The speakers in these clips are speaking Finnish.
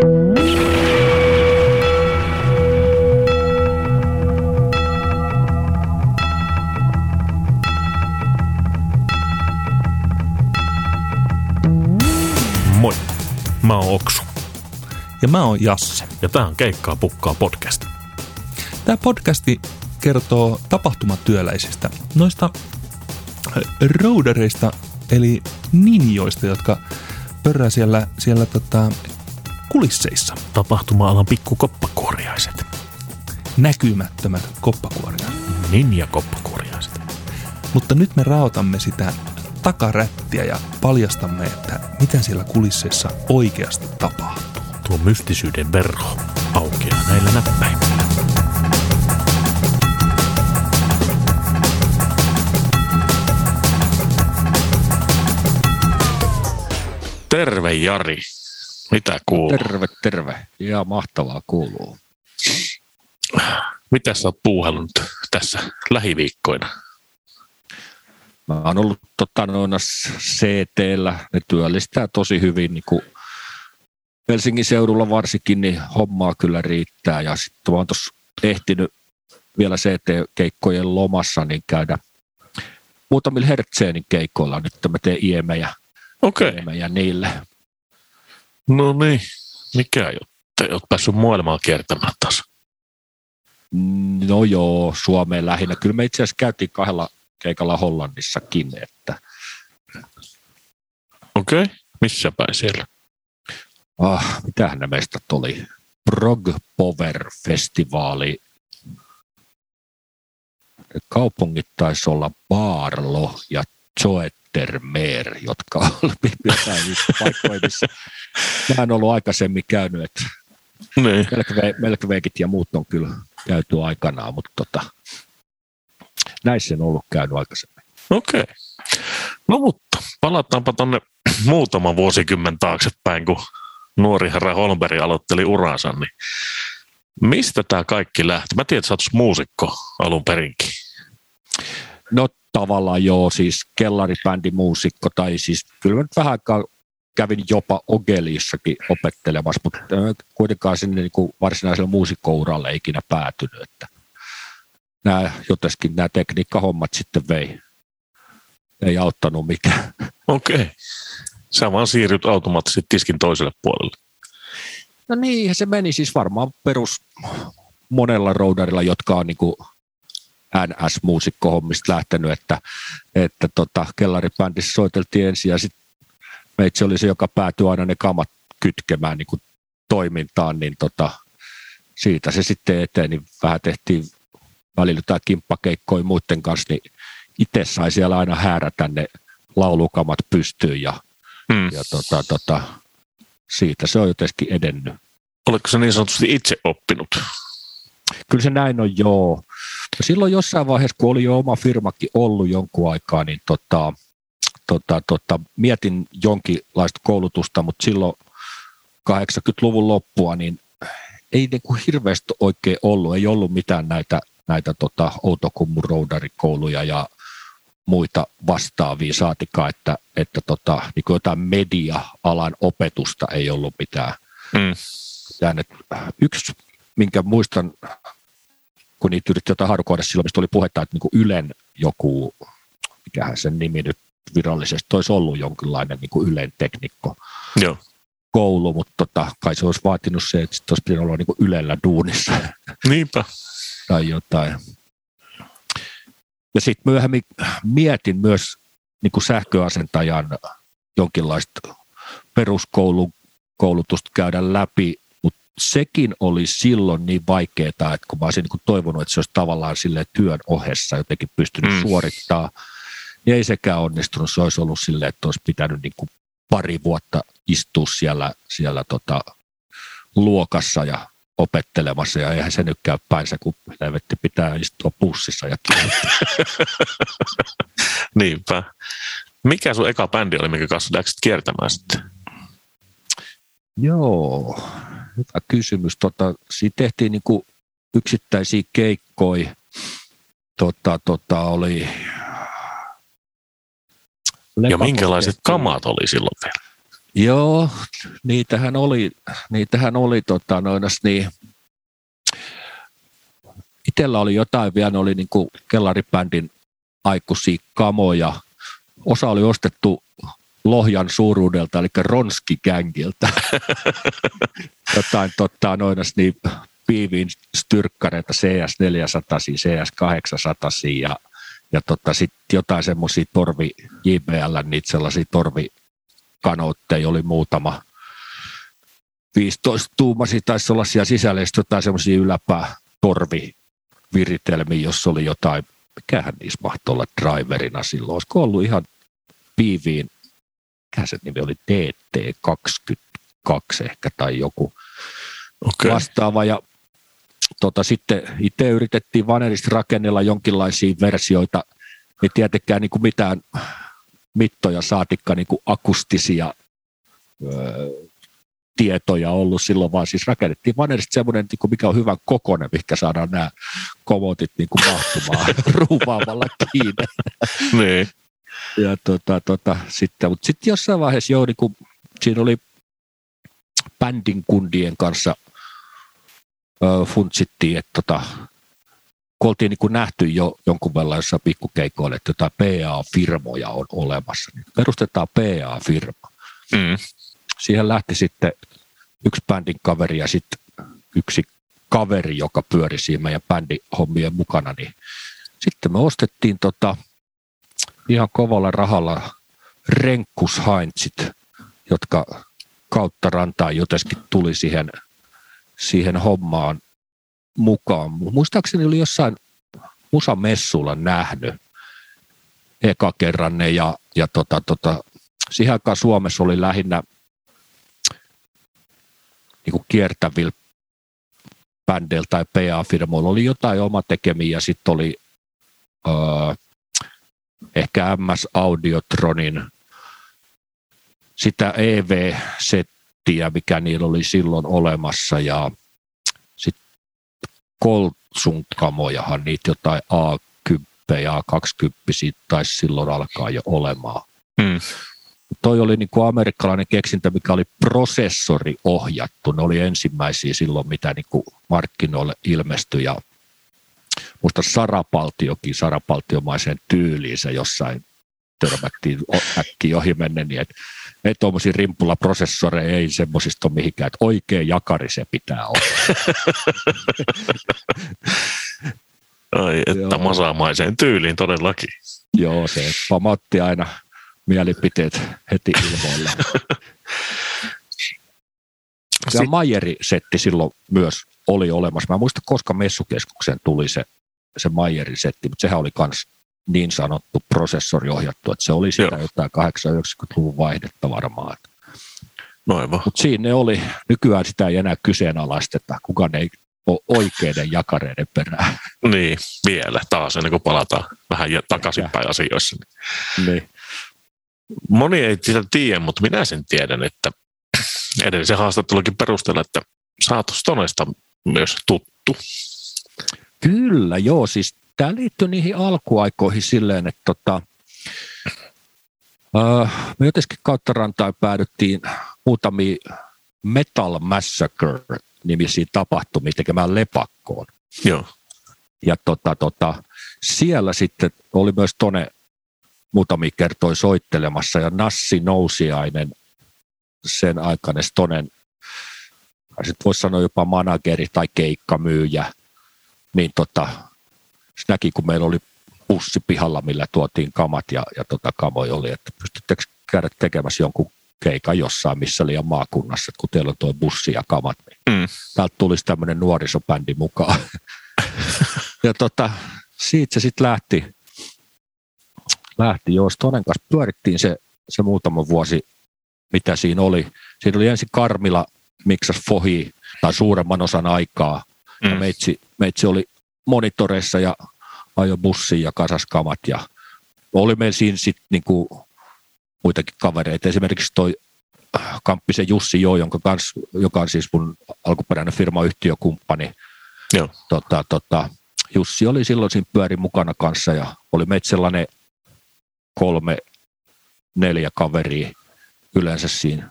Moi, mä oon Oksu Ja mä oon Jasse. ja tää on Keikkaa pukkaa podcast. Tämä podcasti kertoo tapahtumatyöläisistä, noista roudareista, eli ninjoista, jotka pörrää siellä, siellä tota, kulisseissa. Tapahtuma-alan pikkukoppakuoriaiset. Näkymättömät koppakuoria. Ninja-koppakuoriaiset. Mutta nyt me raotamme sitä takarättiä ja paljastamme, että mitä siellä kulisseissa oikeasti tapahtuu. Tuo mystisyyden verho aukeaa näillä näppäimillä. Terve Jari. Mitä kuuluu? Terve, terve. Ja mahtavaa kuuluu. Mitä sä oot puuhannut tässä lähiviikkoina? Mä oon ollut tota, noina CT-llä. Ne työllistää tosi hyvin. Niin kuin Helsingin seudulla varsinkin, niin hommaa kyllä riittää. Ja sitten mä oon tuossa ehtinyt vielä CT-keikkojen lomassa niin käydä muutamilla Hertzeenin keikoilla. Nyt mä teen iemejä, okay. iemejä niille. No niin. Mikä juttu? Oot päässyt maailmaa kiertämään taas. No joo, Suomeen lähinnä. Kyllä me itse asiassa käytiin kahdella keikalla Hollannissakin, että Okei, okay. missä päin siellä? ah, mitähän ne meistä oli? Prog Power Festivaali. Kaupungit taisi olla Baarlo ja Zoetermeer, jotka oli jotain paikkoja, missä mä en ollut aikaisemmin käynyt, että Niin. Melkve, Melkveikit ja muut on kyllä käyty aikanaan, mutta tota, näissä en ollut käynyt aikaisemmin. Okei. Okay. No mutta palataanpa tonne muutama vuosikymmen taaksepäin, kun nuori herra Holmberg aloitteli uransa, niin mistä tämä kaikki lähti? Mä tiedän, että sä muusikko alun perinkin. No tavallaan joo, siis kellaribändi muusikko, tai siis kyllä mä nyt vähän aikaa kävin jopa Ogelissakin opettelemassa, mutta kuitenkaan sinne niin kuin varsinaiselle muusikkouralle ei ikinä päätynyt, että nämä jotenkin nämä tekniikkahommat sitten vei, ei auttanut mikään. Okei. Okay. Sä vaan siirryt automaattisesti tiskin toiselle puolelle. No niin, se meni siis varmaan perus monella roudarilla, jotka on niin kuin NS-muusikkohommista lähtenyt, että, että tota, kellaribändissä soiteltiin ensin ja sitten meitsi oli se, joka päätyi aina ne kamat kytkemään niin kuin toimintaan, niin tota, siitä se sitten eteni. Vähän tehtiin välillä jotain kimppakeikkoja muiden kanssa, niin itse sai siellä aina häärätä ne laulukamat pystyyn ja, Hmm. ja tota, tota, siitä se on jotenkin edennyt. Oletko se niin sanotusti itse oppinut? Kyllä se näin on, joo. Silloin jossain vaiheessa, kun oli jo oma firmakin ollut jonkun aikaa, niin tota, tota, tota, mietin jonkinlaista koulutusta, mutta silloin 80-luvun loppua, niin ei niin kuin hirveästi oikein ollut. Ei ollut mitään näitä, näitä tota, Outokummun roudarikouluja ja muita vastaavia, saatikaan, että, että tota, niin kuin jotain media-alan opetusta ei ollut mitään. Jäänyt. Yksi, minkä muistan, kun niitä yritti jotain harukoida silloin, mistä oli puhetta, että niin kuin Ylen joku, mikähän sen nimi nyt virallisesti olisi ollut jonkinlainen niin kuin Ylen teknikko Joo. koulu, mutta tota, kai se olisi vaatinut se, että sitten olisi pitänyt olla niin kuin Ylellä duunissa Niinpä. tai jotain. Ja sitten myöhemmin mietin myös niin kuin sähköasentajan jonkinlaista peruskoulutusta käydä läpi, sekin oli silloin niin vaikeaa, että kun mä olisin niin kuin toivonut, että se olisi tavallaan sille työn ohessa jotenkin pystynyt Mm. suorittaa, niin ei sekään onnistunut. Se olisi ollut silleen, että olisi pitänyt niin kuin pari vuotta istua siellä, siellä tota, luokassa ja opettelemassa ja eihän se nyt käy päinsä, kun helvetti pitää istua bussissa ja Niinpä. Mikä sun eka bändi oli, minkä kanssa läksit kiertämään sitten? Joo, hyvä kysymys. Tota, siinä tehtiin niinku yksittäisiä keikkoja. Tota, tota, oli Ja minkälaiset kamat oli silloin vielä? Joo, niitähän oli, niitähän oli tota, noinas, niin, itsellä oli jotain vielä, ne oli niin kuin kellaribändin aikuisia kamoja. Osa oli ostettu Lohjan suuruudelta, eli Ronski-gängiltä. jotain tota, noinas, niin piiviin styrkkareita CS400, CS800 ja, ja tota, sitten jotain semmoisia torvi JBL, niitä sellaisia torvikanoutteja oli muutama. 15 tuumasi taisi olla siellä sisällä, jotain semmoisia yläpää torviviritelmiä, jos oli jotain, mikähän niissä mahtoi olla driverina silloin, olisiko ollut ihan piiviin, mikä se nimi oli, DT22 ehkä tai joku okay. vastaava. Ja tota, sitten itse yritettiin vanerista rakennella jonkinlaisia versioita, ei tietenkään niin kuin mitään mittoja saatikka niin kuin akustisia öö, tietoja ollut silloin, vaan siis rakennettiin vanerista semmoinen, niin kuin mikä on hyvän kokoinen, mikä saadaan nämä komotit niin kuin mahtumaan ruuvaamalla kiinni. niin. Ja tota, tota, sitten, mutta sitten jossain vaiheessa jo, niin kuin, siinä oli bändin kundien kanssa – funtsittiin, että tota, kun oltiin niin kuin nähty jo jonkun verran jossain pikkukeikoilla, että jotain PA-firmoja on olemassa, niin perustetaan PA-firma. Mm. Siihen lähti sitten yksi bändin kaveri ja sitten yksi kaveri, joka pyöri siinä meidän bändihommien mukana, niin sitten me ostettiin tota, ihan kovalla rahalla renkkushaintsit, jotka kautta rantaa jotenkin tuli siihen siihen hommaan mukaan. Muistaakseni oli jossain musamessulla nähnyt eka kerran ne ja, ja tota, tota, siihen aikaan Suomessa oli lähinnä niin kuin kiertävillä bändeillä tai PA-firmoilla oli jotain oma tekemiä ja sitten oli öö, ehkä MS Audiotronin sitä EV-set nettiä, mikä niillä oli silloin olemassa ja sitten Koltsun kamojahan niitä jotain A10 ja A20 taisi silloin alkaa jo olemaan. Hmm. Toi oli niin kuin amerikkalainen keksintä, mikä oli prosessori ohjattu. Ne oli ensimmäisiä silloin, mitä niin kuin markkinoille ilmestyi ja muista Sarapaltiokin Sarapaltiomaiseen tyyliinsä jossain törmättiin äkkiä ohi menne, niin että ei tuommoisia rimpulaprosessoreja, ei semmoisista ole mihinkään, että oikea jakari se pitää olla. Ai, että Joo. masaamaiseen tyyliin todellakin. Joo, se pamatti aina mielipiteet heti ilmoille. ja Majeri-setti silloin myös oli olemassa. Mä en muista, koska messukeskuksen tuli se, se Majeri-setti, mutta sehän oli myös niin sanottu prosessori ohjattu, että se oli sitä Joo. jotain 80-90-luvun vaihdetta varmaan. Noin Mutta siinä ne oli, nykyään sitä ei enää kyseenalaisteta, kukaan ei ole oikeiden jakareiden perään. Niin, vielä taas ennen kuin palataan vähän takaisinpäin asioissa. Niin. Moni ei sitä tiedä, mutta minä sen tiedän, että edellisen haastattelukin perusteella, että sä Stonesta myös tuttu. Kyllä, joo, siis tämä liittyy niihin alkuaikoihin silleen, että tota, uh, me jotenkin kautta rantain päädyttiin muutamia Metal Massacre-nimisiä tapahtumia tekemään lepakkoon. Joo. Ja tota, tota, siellä sitten oli myös Tone muutamia kertoi soittelemassa ja Nassi Nousiainen, sen aikainen Stonen, sitten voisi sanoa jopa manageri tai keikkamyyjä, niin tota, se näki, kun meillä oli bussi pihalla, millä tuotiin kamat ja, ja tota, kamoi oli, että pystyttekö käydä tekemässä jonkun keikan jossain, missä oli maakunnassa, kun teillä on tuo bussi ja kamat, niin mm. täältä tulisi tämmöinen nuorisobändi mukaan. ja tota, siitä se sitten lähti, lähti joo, Stonen kanssa pyörittiin se, se muutama vuosi, mitä siinä oli. Siinä oli ensin Karmila miksas Fohi, tai suuremman osan aikaa, mm. ja meitsi, meitsi oli monitoreissa ja ajo bussiin ja kasaskamat ja oli meillä siinä sitten niinku muitakin kavereita. Esimerkiksi toi äh, Kamppisen Jussi Jo, jonka kans, joka on siis mun alkuperäinen firmayhtiökumppani. Joo. Tota, tota, Jussi oli silloin siinä pyöri mukana kanssa ja oli meitä sellainen kolme, neljä kaveria yleensä siinä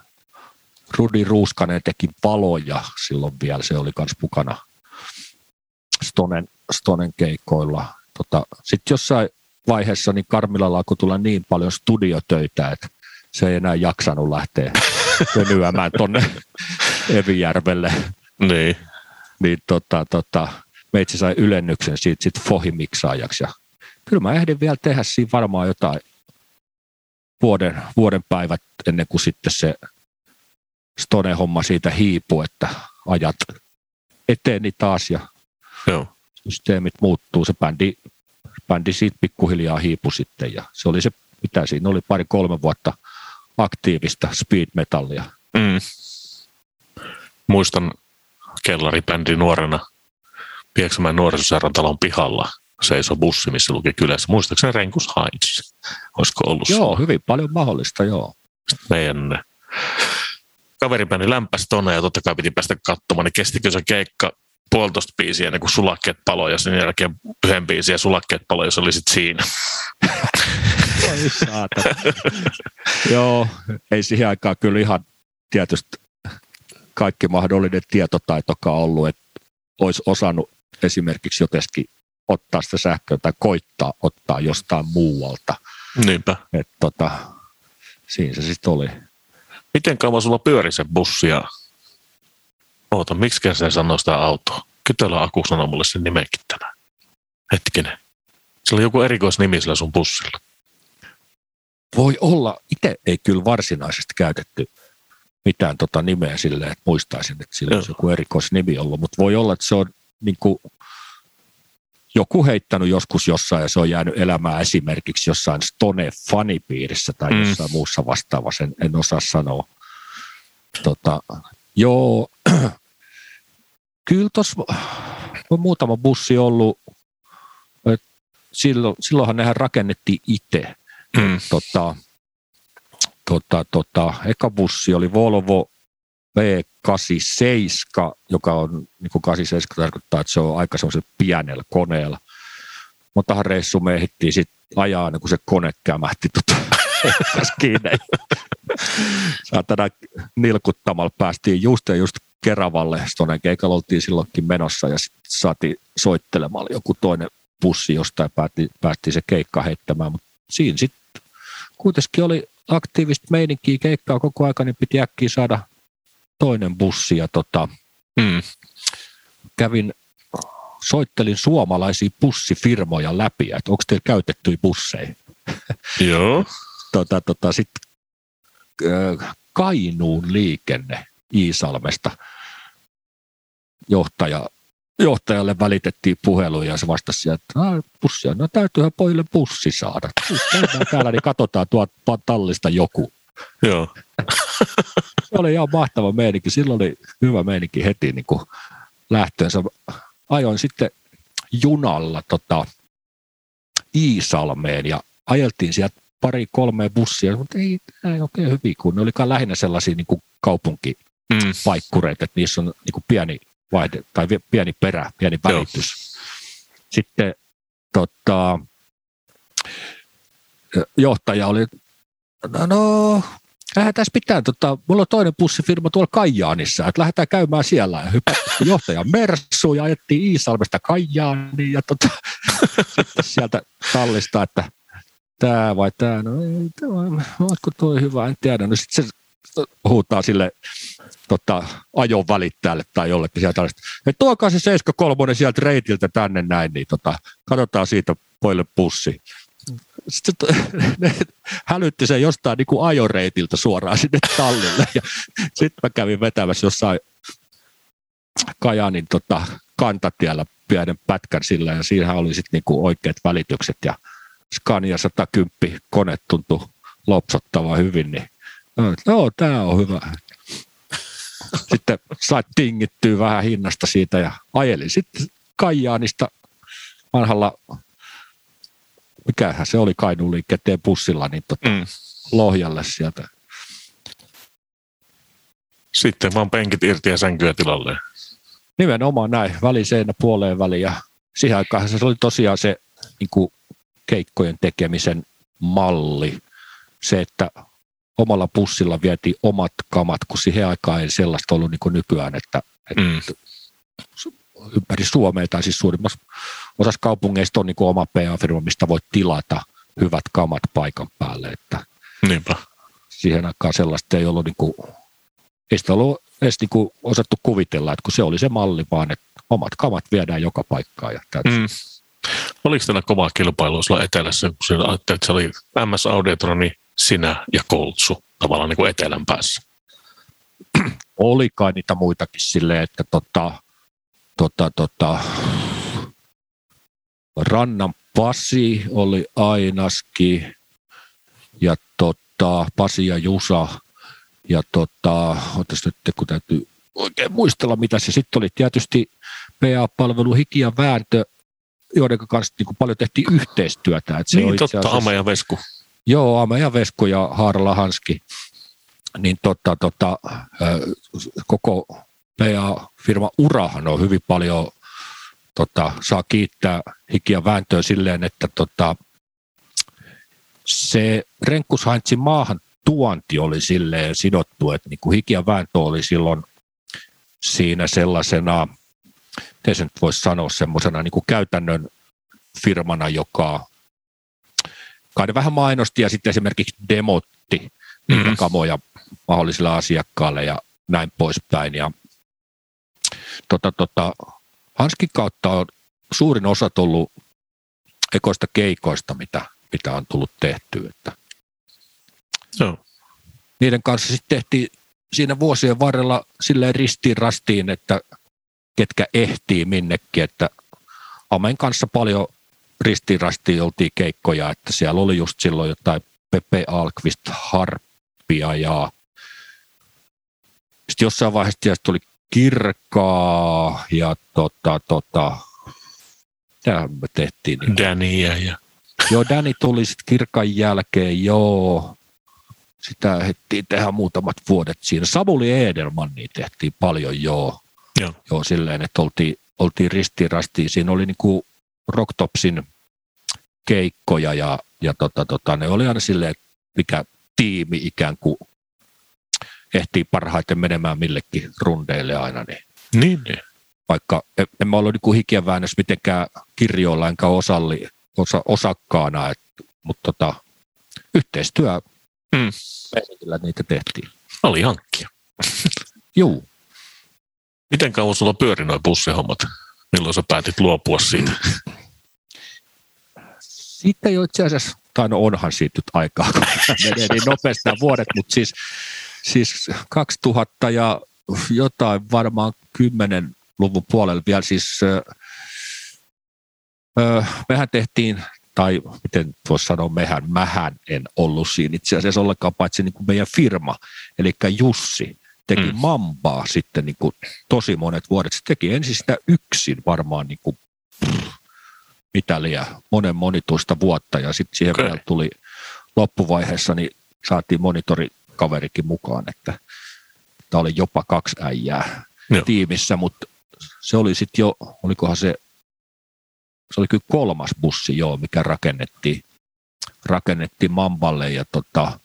Rudi Ruuskanen teki paloja silloin vielä, se oli myös mukana Stonen, Stonen keikoilla. Tota, Sitten jossain vaiheessa niin Karmilalla alkoi tulla niin paljon studiotöitä, että se ei enää jaksanut lähteä venyämään tuonne Evijärvelle. Niin. Niin tota, tota, meitsi sai ylennyksen siitä sit fohimiksaajaksi. Ja kyllä mä ehdin vielä tehdä siinä varmaan jotain vuoden, vuoden päivät ennen kuin sitten se Stone-homma siitä hiipui, että ajat eteeni taas ja Joo. systeemit muuttuu. Se bändi, bändi siitä pikkuhiljaa hiipui sitten ja se oli se, mitä siinä oli pari-kolme vuotta aktiivista speed metallia. Mm. Muistan kellaribändi nuorena Pieksämään nuorisosairaalan pihalla seisoi bussi, missä luki kylässä. Muistaakseni Renkus Heinz? Olisiko ollut Joo, hyvin paljon mahdollista, joo. meidän kaveripäni lämpäsi tonne ja totta kai piti päästä katsomaan, niin kestikö se keikka puolitoista biisiä ennen kuin sulakkeet paloi ja sen jälkeen yhden biisin ja sulakkeet paloi ja se oli sitten siinä. Joo, ei siihen aikaan kyllä ihan tietysti kaikki mahdollinen tietotaitokaan ollut, että olisi osannut esimerkiksi jotenkin ottaa sitä sähköä tai koittaa ottaa jostain muualta. Niinpä. Et tota, siinä se sitten oli. Miten kauan sulla pyöri se bussi ja... Oota, miksi se sanoo sitä autoa? Kytölä Aku sanoi mulle sen nimenkin tänään. Hetkinen. Sillä on joku erikoisnimi sillä sun bussilla. Voi olla, itse ei kyllä varsinaisesti käytetty mitään tota nimeä silleen, että muistaisin, että sillä Joo. joku erikoisnimi ollut, mutta voi olla, että se on niin kuin, joku heittänyt joskus jossain ja se on jäänyt elämään esimerkiksi jossain Stone-fanipiirissä tai Mm. jossain muussa vastaavassa, en, en osaa sanoa. Tota, joo, kyllä tuossa on muutama bussi ollut, et silloin, silloinhan nehän rakennettiin itse Mm. tota, tota, tota, eka bussi oli Volvo V87, joka on, niin kuin 87 tarkoittaa, että se on aika semmoisella pienellä koneella. Montahan reissu me ehdittiin sitten ajaa, ennen kuin se kone kämähti tehdas kiinni. Saatana nilkuttamalla päästiin just ja just Keravalle. Tuonne keikalla oltiin silloinkin menossa ja sitten saatiin soittelemalla joku toinen bussi jostain päätti, päästiin se keikka heittämään, mutta siinä sitten kuitenkin oli aktiivista meininkiä keikkaa koko aika, niin piti äkkiä saada toinen bussi ja tota, Mm. kävin, soittelin suomalaisia bussifirmoja läpi, että onko teillä käytettyjä busseja. Joo. Tota, tota, Sitten Kainuun liikenne Iisalmesta johtaja, johtajalle välitettiin puhelu ja se vastasi, että "Ah, bussia, no täytyyhän pojille bussi saada. Käydään täällä, niin katsotaan tuolta tallista joku. Joo. Se oli ihan mahtava meininki. Silloin oli hyvä meininki heti niin kuin lähtöönsä. Ajoin sitten junalla tota, Iisalmeen ja ajeltiin sieltä pari kolme bussia, mutta ei, ei oikein hyvin, kun ne olikaan lähinnä sellaisia niin kuin kaupunkipaikkureita, Mm. että niissä on niin kuin pieni vaihde, tai pieni perä, pieni Joo. välitys. Sitten tota, johtaja oli, no, no lähdetään pitää, tota, mulla on toinen bussifirma tuolla Kajaanissa, että lähdetään käymään siellä. Ja hypättiin johtajan Mersuun ja ajettiin Iisalmesta Kajaaniin ja tota, sieltä tallista, että tämä vai tämä, no ei, tämä, toi hyvä, en tiedä. No sitten se huutaa sille tota, ajon välittäjälle tai jollekin sieltä, että tuokaa se 73 sieltä reitiltä tänne näin, niin tota, katsotaan siitä poille pussi. Sitten ne hälytti sen jostain niin kuin ajoreitiltä suoraan sinne tallille. Ja sitten mä kävin vetämässä jossain Kajanin tota, kantatiellä pienen pätkän sillä ja siinähän oli sitten niinku oikeat välitykset ja Scania 110 kone tuntui lopsottavan hyvin, niin no, tämä on hyvä. Sitten sait tingittyä vähän hinnasta siitä ja ajelin sitten Kajaanista vanhalla, mikähän se oli Kainuun liikenteen bussilla, niin tota, Mm. Lohjalle sieltä. Sitten vaan penkit irti ja sänkyä tilalle. Nimenomaan näin, väliseinä puoleen väliin ja siihen aikaan se oli tosiaan se niin kuin keikkojen tekemisen malli. Se, että omalla pussilla vietiin omat kamat, kun siihen aikaan ei sellaista ollut niin kuin nykyään, että, että mm. ympäri Suomea tai siis suurimmassa osassa kaupungeista on niin kuin oma PA-firma, mistä voit tilata hyvät kamat paikan päälle. Että Niinpä. Siihen aikaan sellaista ei ollut, niin kuin, ei sitä ollut edes niin kuin osattu kuvitella, että kun se oli se malli vaan, että omat kamat viedään joka paikkaan. Ja mm. Oliko teillä kova kilpailu sulla etelässä, kun siellä että se oli MS Auditroni, sinä ja Koltsu tavallaan niin kuin etelän päässä? Oli kai niitä muitakin silleen, että tota, tota, tota, Rannan Pasi oli Ainaski ja tota, Pasi ja Jusa ja tota, nyt kun täytyy oikein muistella mitä se sitten oli. Tietysti PA-palvelu Hiki ja Vääntö, joiden kanssa niin paljon tehtiin yhteistyötä. Että se niin, totta, asiassa, Ame ja Vesku. Joo, Ame ja Vesku ja Haarala Hanski. Niin tota, tota, koko PA-firma urahan on hyvin paljon, tota, saa kiittää Hiki ja Vääntöä silleen, että tota, se Renkkushaintsin maahan tuonti oli silleen sidottu, että niin kuin Hiki ja Vääntö oli silloin siinä sellaisena, miten se nyt voisi sanoa, semmoisena niin kuin käytännön firmana, joka kai vähän mainosti ja sitten esimerkiksi demotti niitä mm-hmm. kamoja mahdollisille asiakkaille ja näin poispäin. Ja tota, tota, Hanskin kautta on suurin osa tullut ekoista keikoista, mitä, mitä on tullut tehtyä. Että Joo. Niiden kanssa sitten tehtiin siinä vuosien varrella silleen ristiin rastiin, että ketkä ehtii minnekin, että Amen kanssa paljon ristiin rastiin oltiin keikkoja, että siellä oli just silloin jotain Pepe Alkvist harppia ja sitten jossain vaiheessa tuli kirkkaa ja tota, tota, mitä me tehtiin? Niin Dania ja... Joo, Danny tuli sitten kirkan jälkeen, joo sitä hettiin tehdä muutamat vuodet siinä. Samuli Edelmanni tehtiin paljon joo. Joo. joo silleen, että oltiin, oltiin ristiin Siinä oli niinku Rocktopsin keikkoja ja, ja tota, tota, ne oli aina silleen, mikä tiimi ikään kuin ehtii parhaiten menemään millekin rundeille aina. Niin, niin, niin. Vaikka en, en mä ollut niin hikien väännössä mitenkään kirjoilla enkä osalli, osa, osakkaana, et, mutta tota, yhteistyö Mm. Niitä tehtiin. Oli hankkia. Juu. Miten kauan sulla pyöri noin bussihommat? Milloin sä päätit luopua siitä? Sitten jo itse asiassa, tai no onhan siitä nyt aikaa, kun menee niin nopeasti vuodet, mutta siis, siis 2000 ja jotain varmaan 10 luvun puolella vielä siis öö, mehän tehtiin tai miten voisi sanoa mehän, mähän en ollut siinä itse asiassa ollenkaan, paitsi niin kuin meidän firma, eli Jussi teki mm. Mambaa sitten niin kuin tosi monet vuodet. Se teki ensin sitä yksin varmaan niin kuin, pff, mitä liian, monen monituista vuotta ja sitten siihen okay. vielä tuli loppuvaiheessa, niin saatiin monitorikaverikin mukaan, että tämä oli jopa kaksi äijää Joo. tiimissä, mutta se oli sitten jo, olikohan se se oli kyllä kolmas bussi, joo, mikä rakennettiin, rakennettiin Mamballe ja tota,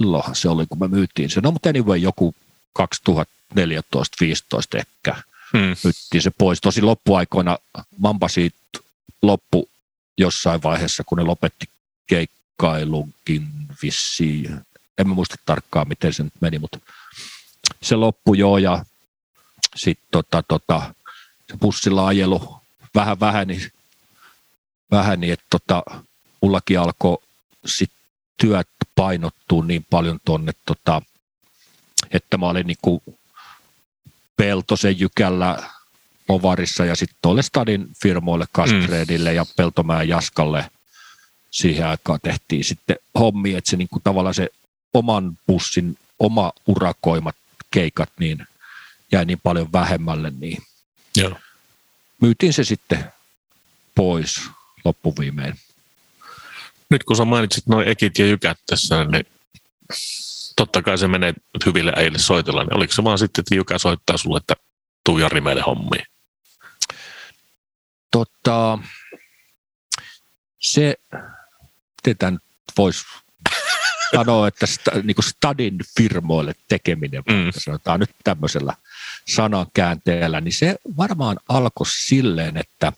illohan se oli, kun me myytiin se. No mutta anyway, joku 2014-2015 ehkä hmm. myyttiin se pois. Tosi loppuaikoina Mamba siitä loppu jossain vaiheessa, kun ne lopetti keikkailunkin vissiin. En mä muista tarkkaan, miten se nyt meni, mutta se loppui jo ja sitten tota, tota, se bussilla ajelu vähän väheni, väheni että tota, mullakin alkoi sit työt painottua niin paljon tuonne, tota, että mä olin niinku Peltosen jykällä Ovarissa ja sitten tuolle Stadin firmoille, Kastredille mm. ja Peltomäen Jaskalle siihen aikaan tehtiin sitten hommi, että se niinku tavallaan se oman bussin oma urakoimat keikat niin jäi niin paljon vähemmälle, niin Joo myytiin se sitten pois loppuviimein. Nyt kun sä mainitsit noin ekit ja jykät tässä, niin totta kai se menee hyville äijille soitolla, niin oliko se vaan sitten, että Jykä soittaa sulle, että tuu Jari meille hommiin? Totta, se, miten tämän voisi sanoo, että sta, niin kuin stadin firmoille tekeminen, mm. sanotaan nyt tämmöisellä sanankäänteellä, niin se varmaan alkoi silleen, että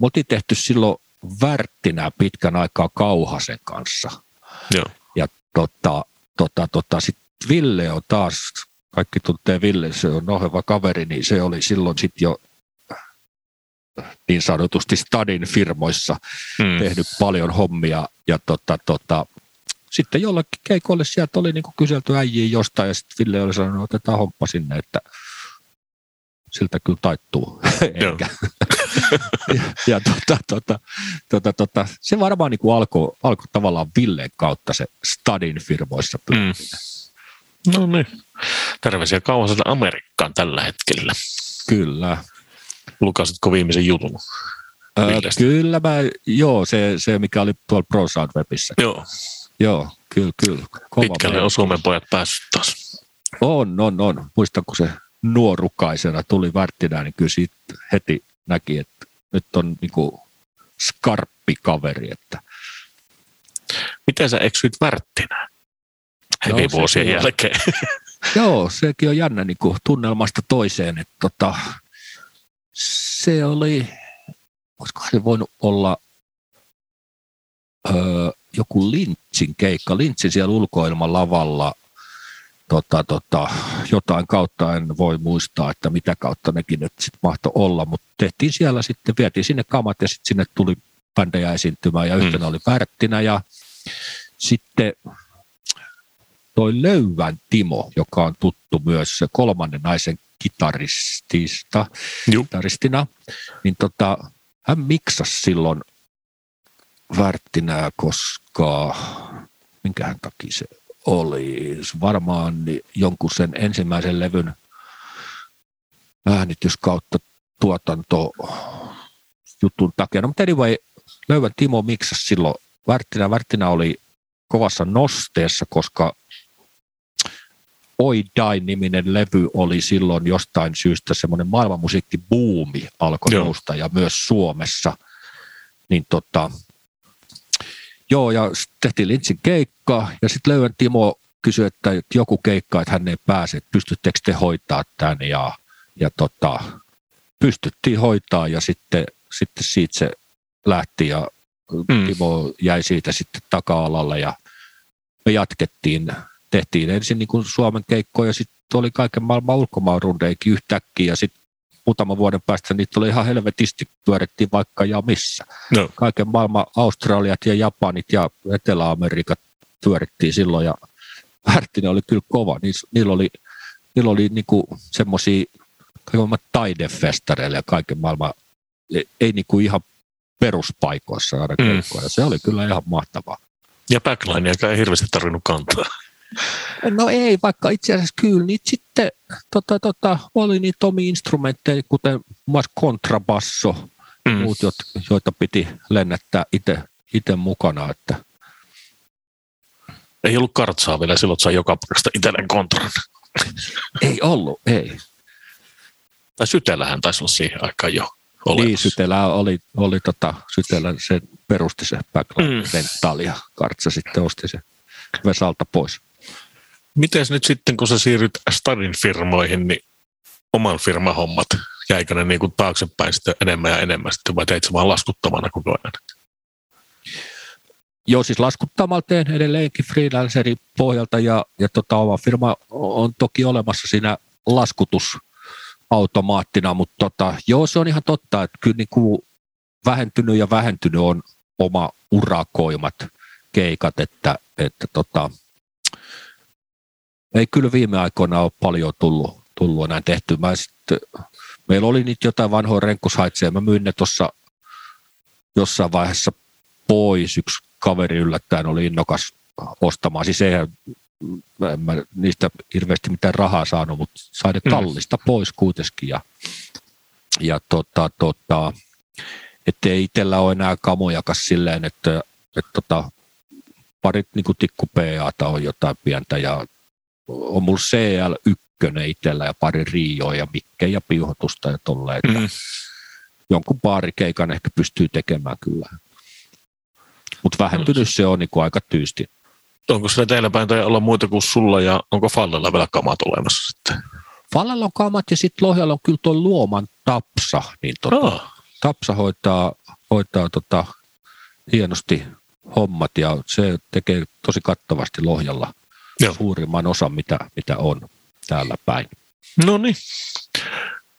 me oltiin tehty silloin värttinä pitkän aikaa Kauhasen kanssa. Joo. Ja tota, tota, tota, sitten Ville on taas, kaikki tuntee Ville, se on ohjava kaveri, niin se oli silloin sitten jo niin sanotusti Stadin firmoissa mm. tehnyt paljon hommia ja tota, tota, sitten jollakin keikolle sieltä oli niin kyselty äijiä jostain ja sitten Ville oli sanonut, että otetaan homppa sinne, että siltä kyllä taittuu. Ja, ja tota, tota, tota, tota, se varmaan niin alkoi alko tavallaan Villeen kautta se Stadin firmoissa Mm. No niin. Terveisiä kauan Amerikkaan tällä hetkellä. Kyllä. Lukasitko viimeisen jutun? Öö, kyllä mä, joo, se, se mikä oli tuolla Pro Sound Webissä. Joo. Joo, kyllä, kyllä. Kova Pitkälle on Suomen pojat päässyt taas. On, on, on. Muistan, kun se nuorukaisena tuli värttinä, niin kyllä siitä heti näki, että nyt on niinku skarppi kaveri. Että. Miten sä eksyit värttinään? Hevi no, vuosien jälkeen. Joo, sekin on jännä niin kuin tunnelmasta toiseen. Että tota, se oli, olisiko se voinut olla öö, joku Lintsin keikka. Lintsin siellä ulkoilman lavalla tota, tota, jotain kautta, en voi muistaa, että mitä kautta nekin nyt sitten mahtoi olla, mutta tehtiin siellä sitten, vietiin sinne kamat ja sitten sinne tuli bändejä esiintymään ja yhtenä mm. oli Pärttinä ja sitten toi Löyvän Timo, joka on tuttu myös kolmannen naisen kitaristista, kitaristina, niin tota, hän miksasi silloin Värttinää, koska minkähän takia se oli varmaan jonkun sen ensimmäisen levyn äänityskautta tuotanto jutun takia. No, mutta anyway, Löyvän Timo miksasi silloin Värttinä. Värttinä oli kovassa nosteessa, koska Oi Die-niminen levy oli silloin jostain syystä semmoinen maailmanmusiikkibuumi alkoi Joo. nousta ja myös Suomessa. Niin tota, joo, ja tehtiin Lintsin keikka ja sitten Löydän Timo kysyi, että joku keikka, että hän ei pääse, että pystyttekö te hoitaa tämän ja, ja tota, pystyttiin hoitaa ja sitten, sitten siitä se lähti ja mm. Timo jäi siitä sitten taka-alalle ja me jatkettiin tehtiin ensin niin kuin Suomen keikkoja, sitten oli kaiken maailman ulkomaanrundeikin yhtäkkiä ja sitten muutaman vuoden päästä niitä oli ihan helvetisti, pyörittiin vaikka ja missä. No. Kaiken maailman Australiat ja Japanit ja Etelä-Amerikat pyörittiin silloin ja Värttinen oli kyllä kova. Niillä oli, niillä oli niinku semmoisia kaiken taidefestareille ja kaiken maailman, ei, ei niinku ihan peruspaikoissa aina mm. keikkoja. Se oli kyllä ihan mahtavaa. Ja backline, joka ei hirveästi tarvinnut kantaa. No ei, vaikka itse asiassa kyllä niitä sitten tota, tota, oli niitä omia instrumentteja, kuten muun kontrabasso, mm. muut, joita piti lennättää itse mukana. Että. Ei ollut kartsaa vielä, silloin sai joka paikasta itselleen kontran. Ei ollut, ei. Tai Sytellähän taisi olla siihen aikaan jo olemassa. Niin, Sytelä oli, oli tota, Sytelä, se perusti se backline mm. ja Kartsa sitten osti se Vesalta pois. Miten nyt sitten, kun sä siirryt Stadin firmoihin, niin oman firman hommat, jäikö ne niin kuin taaksepäin sitten enemmän ja enemmän sitten, vai teit vaan laskuttamana koko ajan? Joo, siis laskuttamalla teen edelleenkin freelancerin pohjalta ja, ja tota, oma firma on toki olemassa siinä laskutusautomaattina, mutta tota, joo, se on ihan totta, että kyllä niin kuin vähentynyt ja vähentynyt on oma urakoimat keikat, että, että tota, ei kyllä viime aikoina ole paljon tullut, tullut enää tehty. Mä sitten, meillä oli niitä jotain vanhoja renkkushaitseja, mä myin ne tuossa jossain vaiheessa pois. Yksi kaveri yllättäen oli innokas ostamaan. Siis eihän en mä niistä hirveästi mitään rahaa saanut, mutta sain ne mm. kallista pois kuitenkin. Ja, ja tota, tota, ettei itsellä ole enää kamojakas silleen, että, että tota, parit niin tikku on jotain pientä ja on mulla CL1 itsellä ja pari Rioa ja mikkejä ja piuhotusta ja tolleen, että mm. jonkun baarikeikan ehkä pystyy tekemään kyllä. Mutta vähentynyt mm. se on niin aika tyysti. onko se teillä päin tai olla muita kuin sulla ja onko Fallella vielä kamat olemassa sitten? Fallella on kamat ja sitten Lohjalla on kyllä tuo Luoman Tapsa. Niin tota, Oh, Tapsa hoitaa, hoitaa tota, hienosti hommat ja se tekee tosi kattavasti Lohjalla Joo. suurimman osan, mitä, mitä on täällä päin. no niin.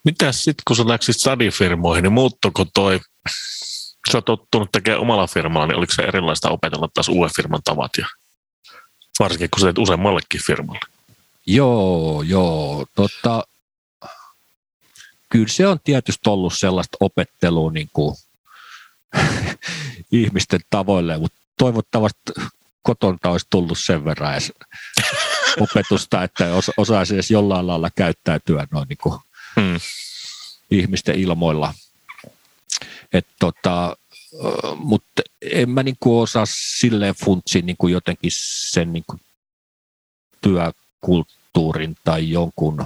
Mitäs sitten, kun sä läksit stadifirmoihin, niin muuttuko toi, sä oot tottunut tekemään omalla firmalla, niin oliko se erilaista opetella taas uuden firman tavat ja varsinkin kun sä teet useammallekin firmalle? Joo, joo. Tota, kyllä se on tietysti ollut sellaista opettelua niin kuin, ihmisten tavoille, mutta toivottavasti kotonta olisi tullut sen verran edes opetusta, että os, osaisi edes jollain lailla käyttäytyä noin niin kuin Hmm. ihmisten ilmoilla. Et tota, mutta en mä niinku osaa silleen funtsia niinku jotenkin sen niinku työkulttuurin tai jonkun,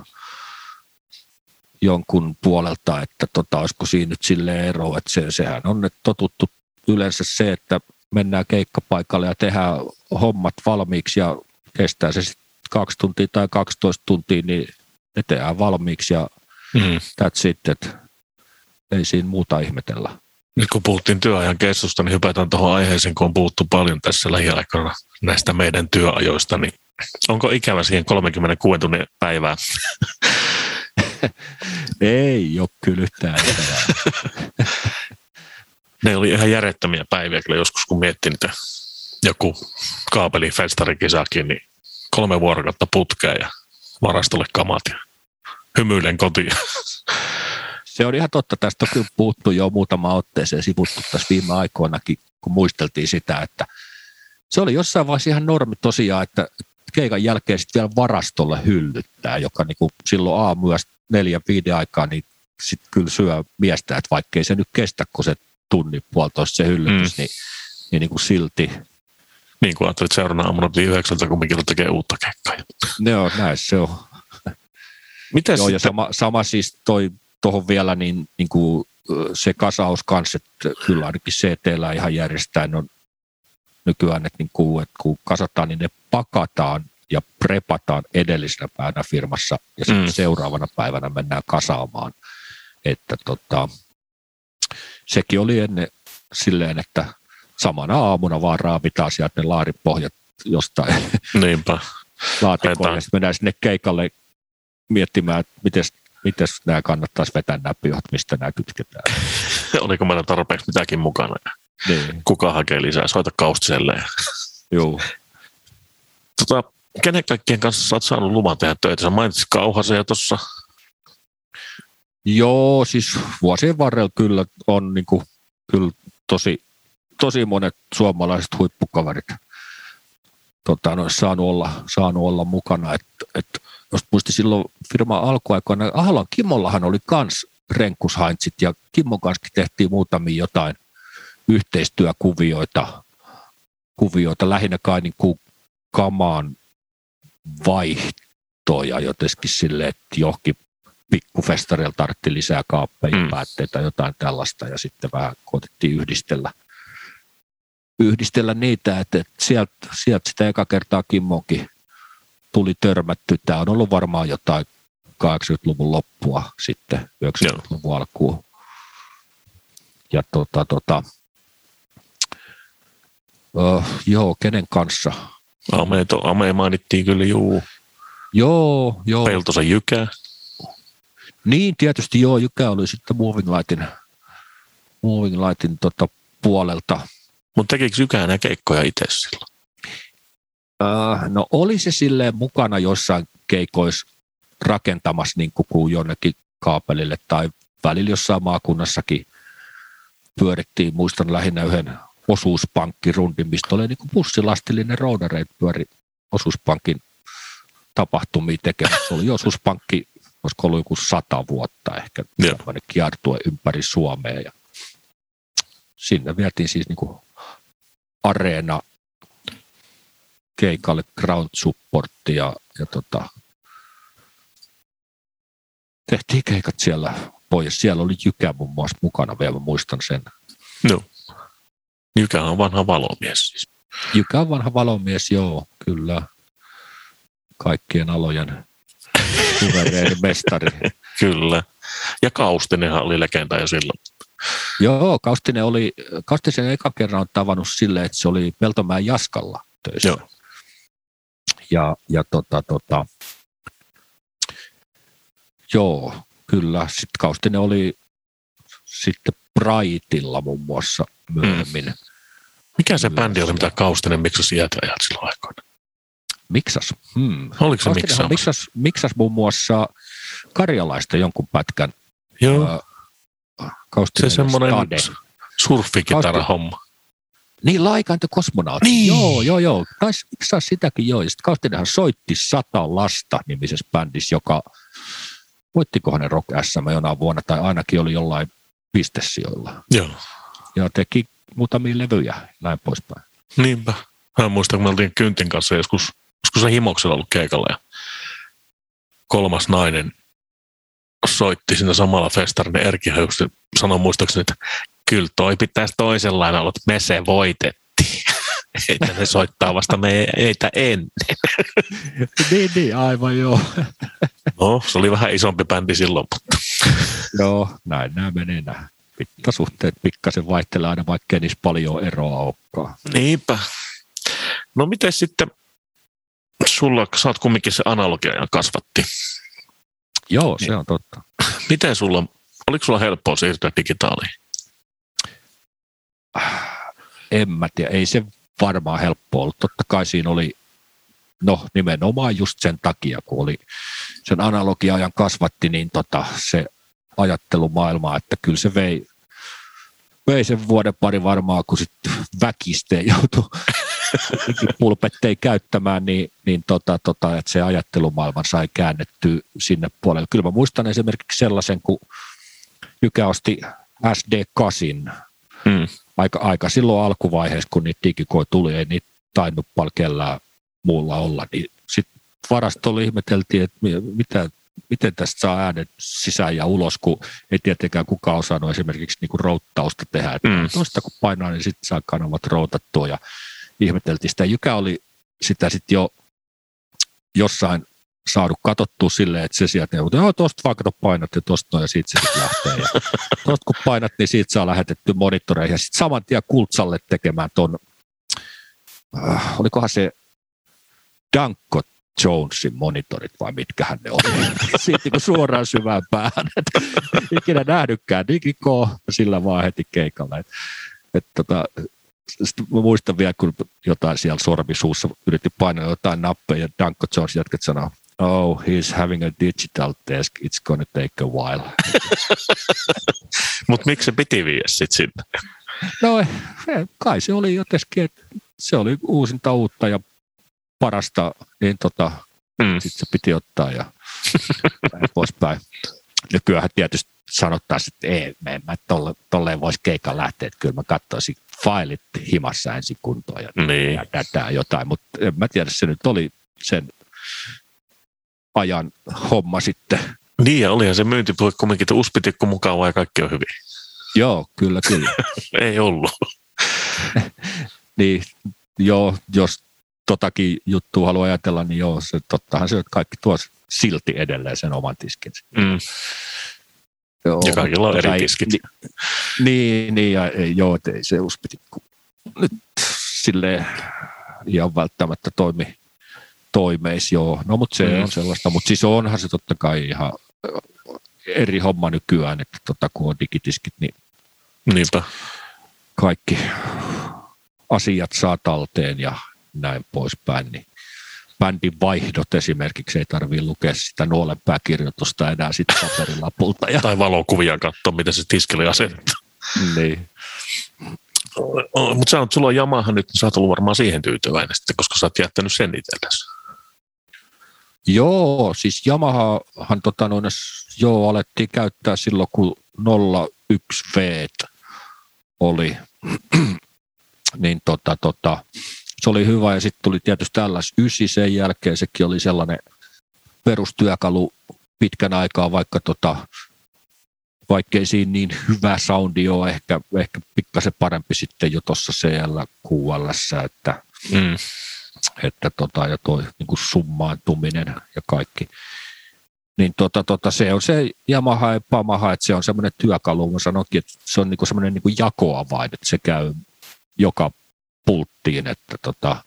jonkun puolelta, että tota, olisiko siinä nyt silleen ero, että se, sehän on nyt totuttu yleensä se, että mennään keikkapaikalle ja tehdään hommat valmiiksi ja kestää se sitten kaksi tuntia tai 12 tuntia, niin ne tehdään valmiiksi ja Hmm. that's it, että ei siinä muuta ihmetellä. Nyt kun puhuttiin työajan keskusta, niin hypätään tuohon aiheeseen, kun on puhuttu paljon tässä lähiaikoina näistä meidän työajoista, niin onko ikävä siihen 36 tunnin päivää? Ei ole kyllä yhtään. Ne oli ihan järjettömiä päiviä kyllä joskus, kun miettii niitä joku kaapelifestarikisakin, niin kolme vuorokautta putkea ja varastolle kamat ja hymyilen kotiin. Se on ihan totta, tästä on kyllä puhuttu jo muutama otteeseen sivuttu tässä viime aikoinakin, kun muisteltiin sitä, että se oli jossain vaiheessa ihan normi tosiaan, että keikan jälkeen sitten vielä varastolle hyllyttää, joka niinku silloin aamuyöstä neljän viiden aikaa, niin sitten kyllä syö miestä, että vaikkei se nyt kestä, kun se tunnin puolitoista se hyllytys, mm. niin, niin, niin kuin silti. niin kuin ajattelit seuraavana aamuna yhdeksältä, kun Mikilla tekee uutta keikkaa. Ne on, näin se on. Miten Joo, ja sitten, sama, sama siis toi tuohon vielä niin, niin kuin se kasaus kanssa, että kyllä ainakin CTllä ihan järjestään on nykyään, että, niin kuin, että kun kasataan, niin ne pakataan ja prepataan edellisenä päivänä firmassa ja sitten Mm. seuraavana päivänä mennään kasaamaan. Että tota, sekin oli ennen silleen, että samana aamuna vaan raavitaan sieltä ne laaripohjat jostain niinpä, Vetää. ja sitten mennään sinne keikalle miettimään, että mites, mites nämä kannattaisi vetää nämä pihot, mistä nämä kytketään. oliko meillä tarpeeksi mitäkin mukana? Niin, Kuka hakee lisää? Soita kaustiselle. juu. Tota, kenen kaikkien kanssa sä oot saanut luvan tehdä töitä? Sä mainitsit Kauhasen ja tuossa. Joo, siis vuosien varrella kyllä on niin kuin, kyllä tosi, tosi monet suomalaiset huippukaverit tota, no, saanut, olla, saanut olla mukana. Et, et, jos muisti silloin firman alkuaikoina, Ahlon Kimollahan oli kans renkkushaintsit ja Kimmon kanssa tehtiin muutamia jotain yhteistyökuvioita, kuvioita, lähinnä kai niin kuin kamaan vaihtoja jotenkin silleen, että johonkin pikkufestarilla tartti lisää kaappeja, Mm. päätteitä, jotain tällaista ja sitten vähän koitettiin yhdistellä, yhdistellä niitä, että, että sieltä, sieltä sitä eka kertaa Kimmonkin tuli törmätty. Tämä on ollut varmaan jotain 80-luvun loppua sitten 90-luvun alkuun. Ja tota, tota, uh, joo, kenen kanssa? Ame, to, Ame mainittiin kyllä, juu. Joo, joo. Peltosen Jykää. Niin, tietysti joo, Jykä oli sitten Moving Lightin, moving lightin tota, puolelta. Mutta tekikö Jykää enää keikkoja itse silloin? Äh, no oli se silleen mukana jossain keikoissa rakentamassa niin kuin jonnekin kaapelille tai välillä jossain maakunnassakin pyörittiin. Muistan lähinnä yhden osuuspankkirundin, mistä oli niin kuin bussilastillinen roudareita pyöri osuuspankin tapahtumia tekemässä. Se oli osuuspankki, olisiko ollut joku sata vuotta ehkä, tämmöinen kiertue ympäri Suomea. Ja sinne vietiin siis niin kuin areena keikalle ground supportti ja, ja tota, tehtiin keikat siellä pois. Siellä oli Jykä muun muassa mukana vielä, mä muistan sen. Joo. Jykä on vanha valomies siis. Jykä on vanha valomies, joo, kyllä. Kaikkien alojen suvereeni mestari. Kyllä. Ja Kaustinenhan oli legenda jo silloin. Joo, Kaustinen oli, Kaustisen eka kerran on tavannut silleen, että se oli Peltomäen Jaskalla töissä. Joo. Ja, ja tota, tota, joo, kyllä. Sitten Kaustinen oli sitten Braitilla muun muassa myöhemmin. Mm. Mikä se bändi oli, mitä Kaustinen miksasi jäätäjät silloin aikoina? Miksas. Hmm. Oliko se miksaamassa? miksas, miksas muun muassa Karjalaista jonkun pätkän. Joo, Kaustinen se semmoinen Stade. surfikitara homma. Niin, the Cosmonaut. Niin. Joo, joo, joo. Taisi miksaa sitäkin joo. Ja sitten Kaustinenhan soitti Sata lasta nimisessä bändissä, joka voittikohan ne Rock SM jonain vuonna, tai ainakin oli jollain pistesijoilla. Joo, Ja teki muutamia levyjä, näin poispäin. niinpä. Mä muistan, kun me oltiin Kyntin kanssa joskus, joskus se himoksella ollut keikalla ja kolmas nainen soitti siinä samalla festarin ja Erkki Höysti sanoi muistaakseni, että kyllä toi pitäisi toisenlainen olla, että me se voitettiin. että ne soittaa vasta meitä ennen. niin, niin, aivan joo. No, se oli vähän isompi bändi silloin, mutta joo, näin nämä menee nämä. Mittasuhteet pikkasen vaihtelee aina, vaikka niissä paljon eroa olekaan. niinpä. No miten sitten sulla, sä oot kumminkin se analogia ja kasvatti. Joo, se on totta. Miten sulla, oliko sulla helppoa siirtyä digitaaliin? En mä tiedä, ei se varmaan helppo ollut. Totta kai siinä oli, no nimenomaan just sen takia, kun oli sen analogiajan kasvatti, niin tota, se ajattelumaailma, että kyllä se vei, vei sen vuoden pari varmaan, kun sitten väkisteen joutui pulpetteja käyttämään, niin, niin tota, tota, että se ajattelumaailman sai käännettyä sinne puolelle. Kyllä mä muistan esimerkiksi sellaisen, kun Jykä osti SD8 Hmm. aika, aika silloin alkuvaiheessa, kun niitä digikoja tuli, ei niitä tainnut paljon kellään muulla olla, niin sitten varastolla ihmeteltiin, että mi- mitä, miten tästä saa äänet sisään ja ulos, kun ei tietenkään kukaan osannut esimerkiksi niinku routtausta tehdä. Että Mm. Tuosta kun painaa, niin sitten saa kanavat routattua ja ihmeteltiin sitä. Jykä oli sitä sitten jo jossain saanut katsottua silleen, että se sieltä neuvot, joo, tuosta vaan kato painat ja tuosta noin, ja siitä se sitten lähtee. Ja tuosta kun painat, niin siitä saa lähetetty monitoreihin ja sitten saman tien Kultsalle tekemään ton, äh, olikohan se Danko Jonesin monitorit vai mitkähän ne oli. Siitä niin suoraan syvään päähän. Et ikinä nähnytkään digiko sillä vaan heti keikalla. Et, et tota, mä muistan vielä, kun jotain siellä sormisuussa yritti painaa jotain nappeja ja Danko Jones jatket sanoo, oh, he's having a digital desk, it's gonna take a while. Mutta miksi se piti viedä sitten sinne? No kai se oli jotenkin, että se oli uusinta uutta ja parasta, niin tota, Mm. sitten se piti ottaa ja näin poispäin. Nykyään tietysti sanottaisiin, että ei, me en mä tolle, tolleen voisi keikan lähteä, että kyllä mä katsoisin failit himassa ensin kuntoon ja, Niin. tätä jotain, mutta en mä tiedä, se nyt oli sen ajan homma sitten. Niin, ja olihan se myyntipuhe kumminkin, että uspitikku mukavaa ja kaikki on hyvin. Joo, kyllä, kyllä. Ei ollut. niin joo, jos totakin juttua haluaa ajatella, niin joo, se, tottahan se, että kaikki tuo silti edelleen sen oman tiskinsä. Mm. Joo, Ja kaikilla on eri tiskit. Ni, niin, niin ja ei, joo, että ei se uspitikku nyt silleen ihan välttämättä toimi toimeis, joo. No, mutta se Mm. mm. on sellaista, mutta siis onhan se totta kai ihan eri homma nykyään, että tota, kun on digitiskit, niin Niinpä. kaikki asiat saa talteen ja näin poispäin, niin bändin vaihdot esimerkiksi ei tarvitse lukea sitä nuolenpääkirjoitusta enää sitten paperilapulta. Ja, Tai valokuvia katsoa, miten se tiskeli asettuu. niin. Mutta sä oot, sulla on Yamaha nyt, niin sä oot ollut varmaan siihen tyytyväinen sitten, koska sä oot jättänyt sen itsellesi. Joo, siis Yamahahan tota noin, joo, alettiin käyttää silloin, kun 01V oli, niin tota, tota, se oli hyvä ja sitten tuli tietysti LS9 sen jälkeen, sekin oli sellainen perustyökalu pitkän aikaa, vaikka tota, vaikkei siinä niin hyvä soundi ole, ehkä, ehkä pikkasen parempi sitten jo tuossa CL, QL, että, Mm. että tota, ja toi niin kuin summaantuminen ja kaikki. Niin tota, tota, se on se Yamaha ja Pamaha, että se on semmoinen työkalu, mä sanoinkin, että se on niin semmoinen niin jakoavain, että se käy joka pulttiin, että tota,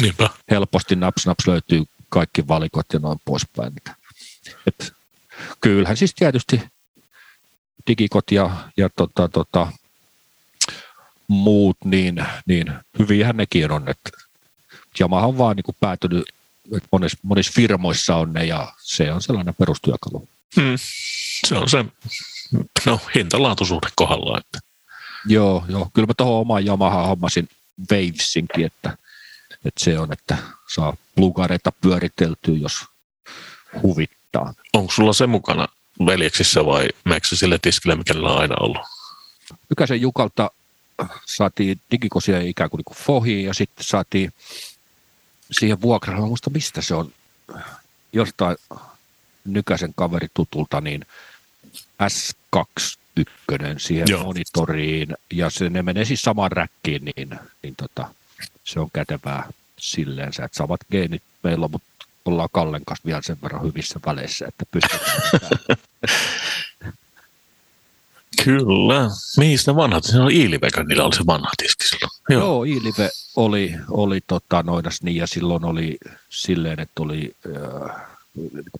Niinpä. helposti naps naps löytyy kaikki valikot ja noin poispäin. Että, et, kyllähän siis tietysti digikot ja, ja tota, tota, muut, niin, niin hyviähän nekin on. Että Yamaha on vaan niin kuin päätynyt, että monissa, monissa firmoissa on ne ja se on sellainen perustyökalu. Mm. Se on se, no hintalaatuisuuden kohdalla. Että. Joo, joo. Kyllä mä tuohon omaan Yamaha hommasin Wavesinkin, että, että se on, että saa plugareita pyöriteltyä, jos huvittaa. Onko sulla se mukana veljeksissä vai meneekö sille tiskille, mikä on aina ollut? Ykäsen Jukalta saatiin digikosia ikään kuin, niin kuin ja sitten saatiin siihen vuokralla, muista mistä se on, jostain kaveri tutulta niin S2 ykkönen siihen Joo. monitoriin, ja se, ne menee siis samaan räkkiin, niin, niin tota, se on kätevää silleen, että samat geenit meillä on, mutta ollaan Kallen kanssa vielä sen verran hyvissä väleissä, että pystytään. Kyllä. Mihin ne vanhat? Se oli Iiliveka, niillä oli se vanha diski silloin. Joo, Joo Iilive oli, oli tota, noidas niin, ja silloin oli silleen, että oli äh,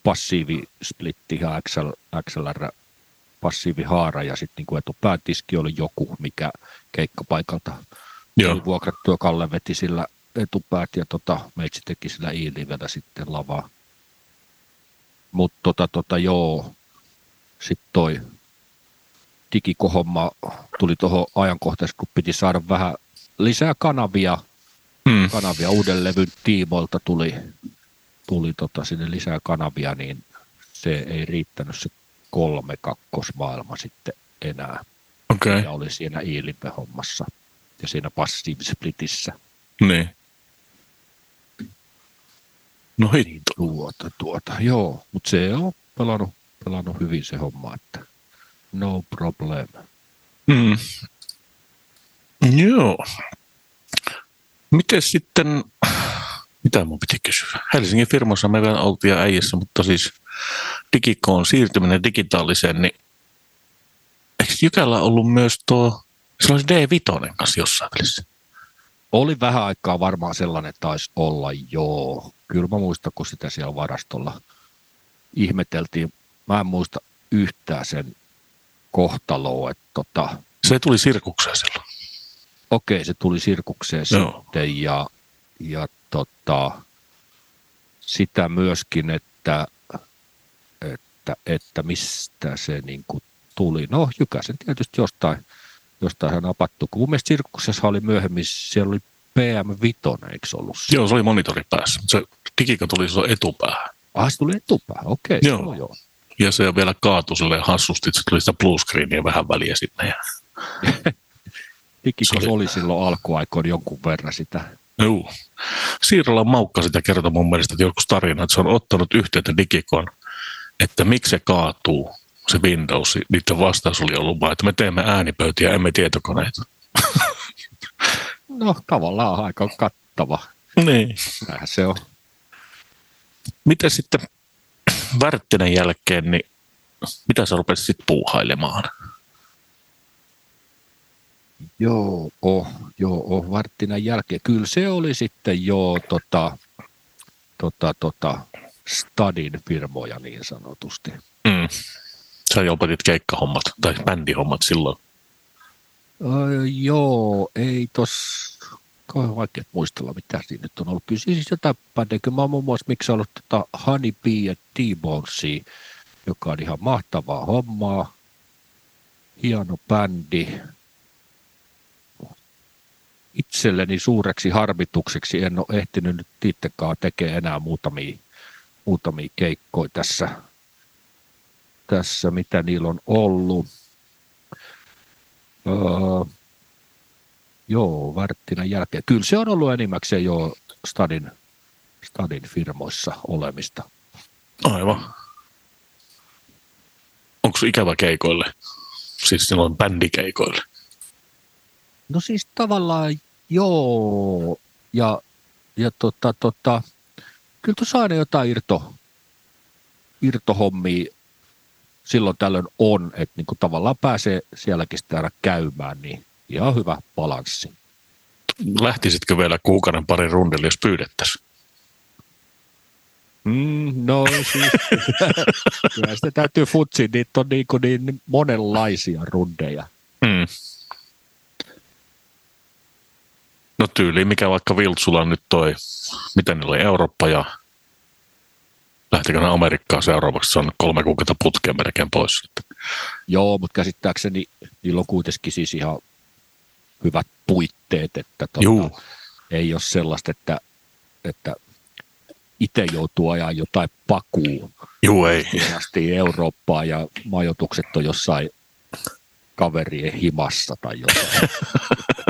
passiivisplitti ja XL, XLR passiivihaara ja sitten niin etupäätiski oli joku, mikä keikkapaikalta Joo. oli vuokrattu ja Kalle veti sillä etupäät ja tota, meitsi teki sillä Iilivellä sitten lavaa. Mutta tota, tota, joo, sitten toi digikohomma tuli tuohon ajankohtaisesti, kun piti saada vähän lisää kanavia, Mm. kanavia uuden levyn tiimoilta tuli, tuli tota sinne lisää kanavia, niin se ei riittänyt se kolme kakkosmaailma sitten enää. Okei, Ja oli siinä Iilipe-hommassa ja siinä passiivisplitissä. niin. No Niin hitto. tuota, tuota, joo, mutta se on pelannut, pelannut hyvin se homma, että no problem. Mm. Joo. Miten sitten, mitä mun piti kysyä? Helsingin firmassa me vielä oltiin äijässä, mutta siis digikoon siirtyminen digitaaliseen, niin eikö Jykällä ollut myös tuo, se olisi D5 kanssa jossain välissä? Oli vähän aikaa varmaan sellainen, että taisi olla, joo. Kyllä mä muistan, kun sitä siellä varastolla ihmeteltiin. Mä en muista yhtään sen kohtaloa, että tota, Se tuli sirkukseen silloin. okei, se tuli sirkukseen Joo. sitten ja, ja tota, sitä myöskin, että, että, että mistä se niin kuin tuli. No, Jykäsen tietysti jostain, jostain hän napattu. Kun mun mielestä sirkuksessa oli myöhemmin, siellä oli PM5, eikö se ollut se? Joo, se oli monitori päässä. Se digiko tuli silloin etupäähän. Ah, se tuli etupäähän, okei. Joo. Joo. joo. Ja se vielä kaatui silleen hassusti, että se tuli sitä bluescreenia vähän väliä sinne. Ja, Digikos Se oli- oli silloin alkuaikoina jonkun verran sitä. juu. Siirrolla Maukka sitä kertoi mun mielestä että joskus tarina, että se on ottanut yhteyttä digikon, että miksi se kaatuu, se Windows. Niiden vastaus oli ollut vaan, että me teemme äänipöytiä, emme tietokoneita. No, tavallaan aika kattava. Niin. Näinhän se on. Miten sitten Värttinen jälkeen, niin mitä sä rupesit sitten puuhailemaan? Joo, oh, joo, oh, Varttinan jälkeen. Kyllä se oli sitten jo tota, tota, tota, Stadin firmoja niin sanotusti. Mm. Sä lopetit keikkahommat tai bändihommat silloin. Öö, joo, ei tos, kauhean vaikea muistella, mitä siinä nyt on ollut. Kyllä siis jotain bändejä. Kyllä mä oon muun muassa miksi ollut tota Honey Bee ja T-Bonesi, joka on ihan mahtavaa hommaa. Hieno bändi. Itselleni suureksi harmitukseksi en ole ehtinyt nyt itsekaan tekemään enää muutamia, muutamia keikkoja tässä, tässä, mitä niillä on ollut. Öö, joo, Värttinän jälkeen. Kyllä se on ollut enimmäkseen jo Stadin, Stadin firmoissa olemista. Aivan. Onko se ikävä keikoille? siis silloin bändikeikoille? No siis tavallaan joo, ja, ja tota, tota, kyllä tuossa aina jotain irto, irtohommia silloin tällöin on, että niin kuin tavallaan pääsee sielläkin sitä aina käymään, niin ihan hyvä balanssi. Lähtisitkö vielä kuukauden parin rundille, jos pyydettäisiin? Mm, no siis, kyllä sitä täytyy futsi, niitä on niin, kuin niin monenlaisia rundeja. Mm. No tyyli, mikä vaikka Viltsulla nyt toi, mitä niillä oli, Eurooppa ja lähtikö ne Amerikkaan seuraavaksi, se on kolme kuukautta putkeen melkein pois. Joo, mutta käsittääkseni niillä on kuitenkin siis ihan hyvät puitteet, että tuota, ei ole sellaista, että, että itse joutuu ajaa jotain pakuun. Joo, ei. Asti Eurooppaa ja majoitukset on jossain kaverien himassa tai jotain.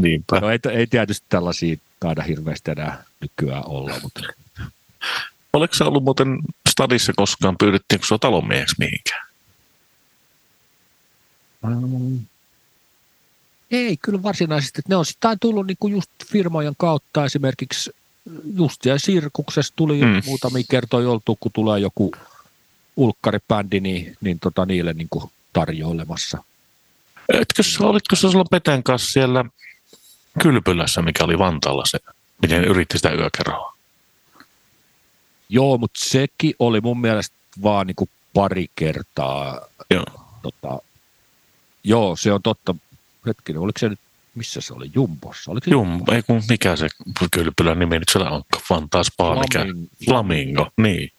Niinpä. No ei, ei tietysti tällaisia taida hirveästi enää nykyään olla, mutta... Oletko se ollut muuten stadissa koskaan, pyydettiinkö sinua talonmieheksi mihinkään? Mm. Ei, kyllä varsinaisesti. Ne on sitten tullut niinku just firmojen kautta esimerkiksi just ja Sirkuksessa tuli mm. muutamia kertoja oltu, kun tulee joku ulkkaribändi, niin, niin tota, niille niin kuin tarjoilemassa. Etkö, olitko sä silloin Peten kanssa siellä Kylpylässä, mikä oli Vantaalla se, miten yritti sitä yökerhoa? Joo, mutta sekin oli mun mielestä vaan niin kuin pari kertaa. Joo. Tota, joo, se on totta. Hetkinen, oliko se nyt missä se oli, Jumbossa? Oliko Jumbo, ei kun mikä se kylpylän nimi nyt siellä on, Fantas Spa, mikä, Flamingo, Flamingo, niin.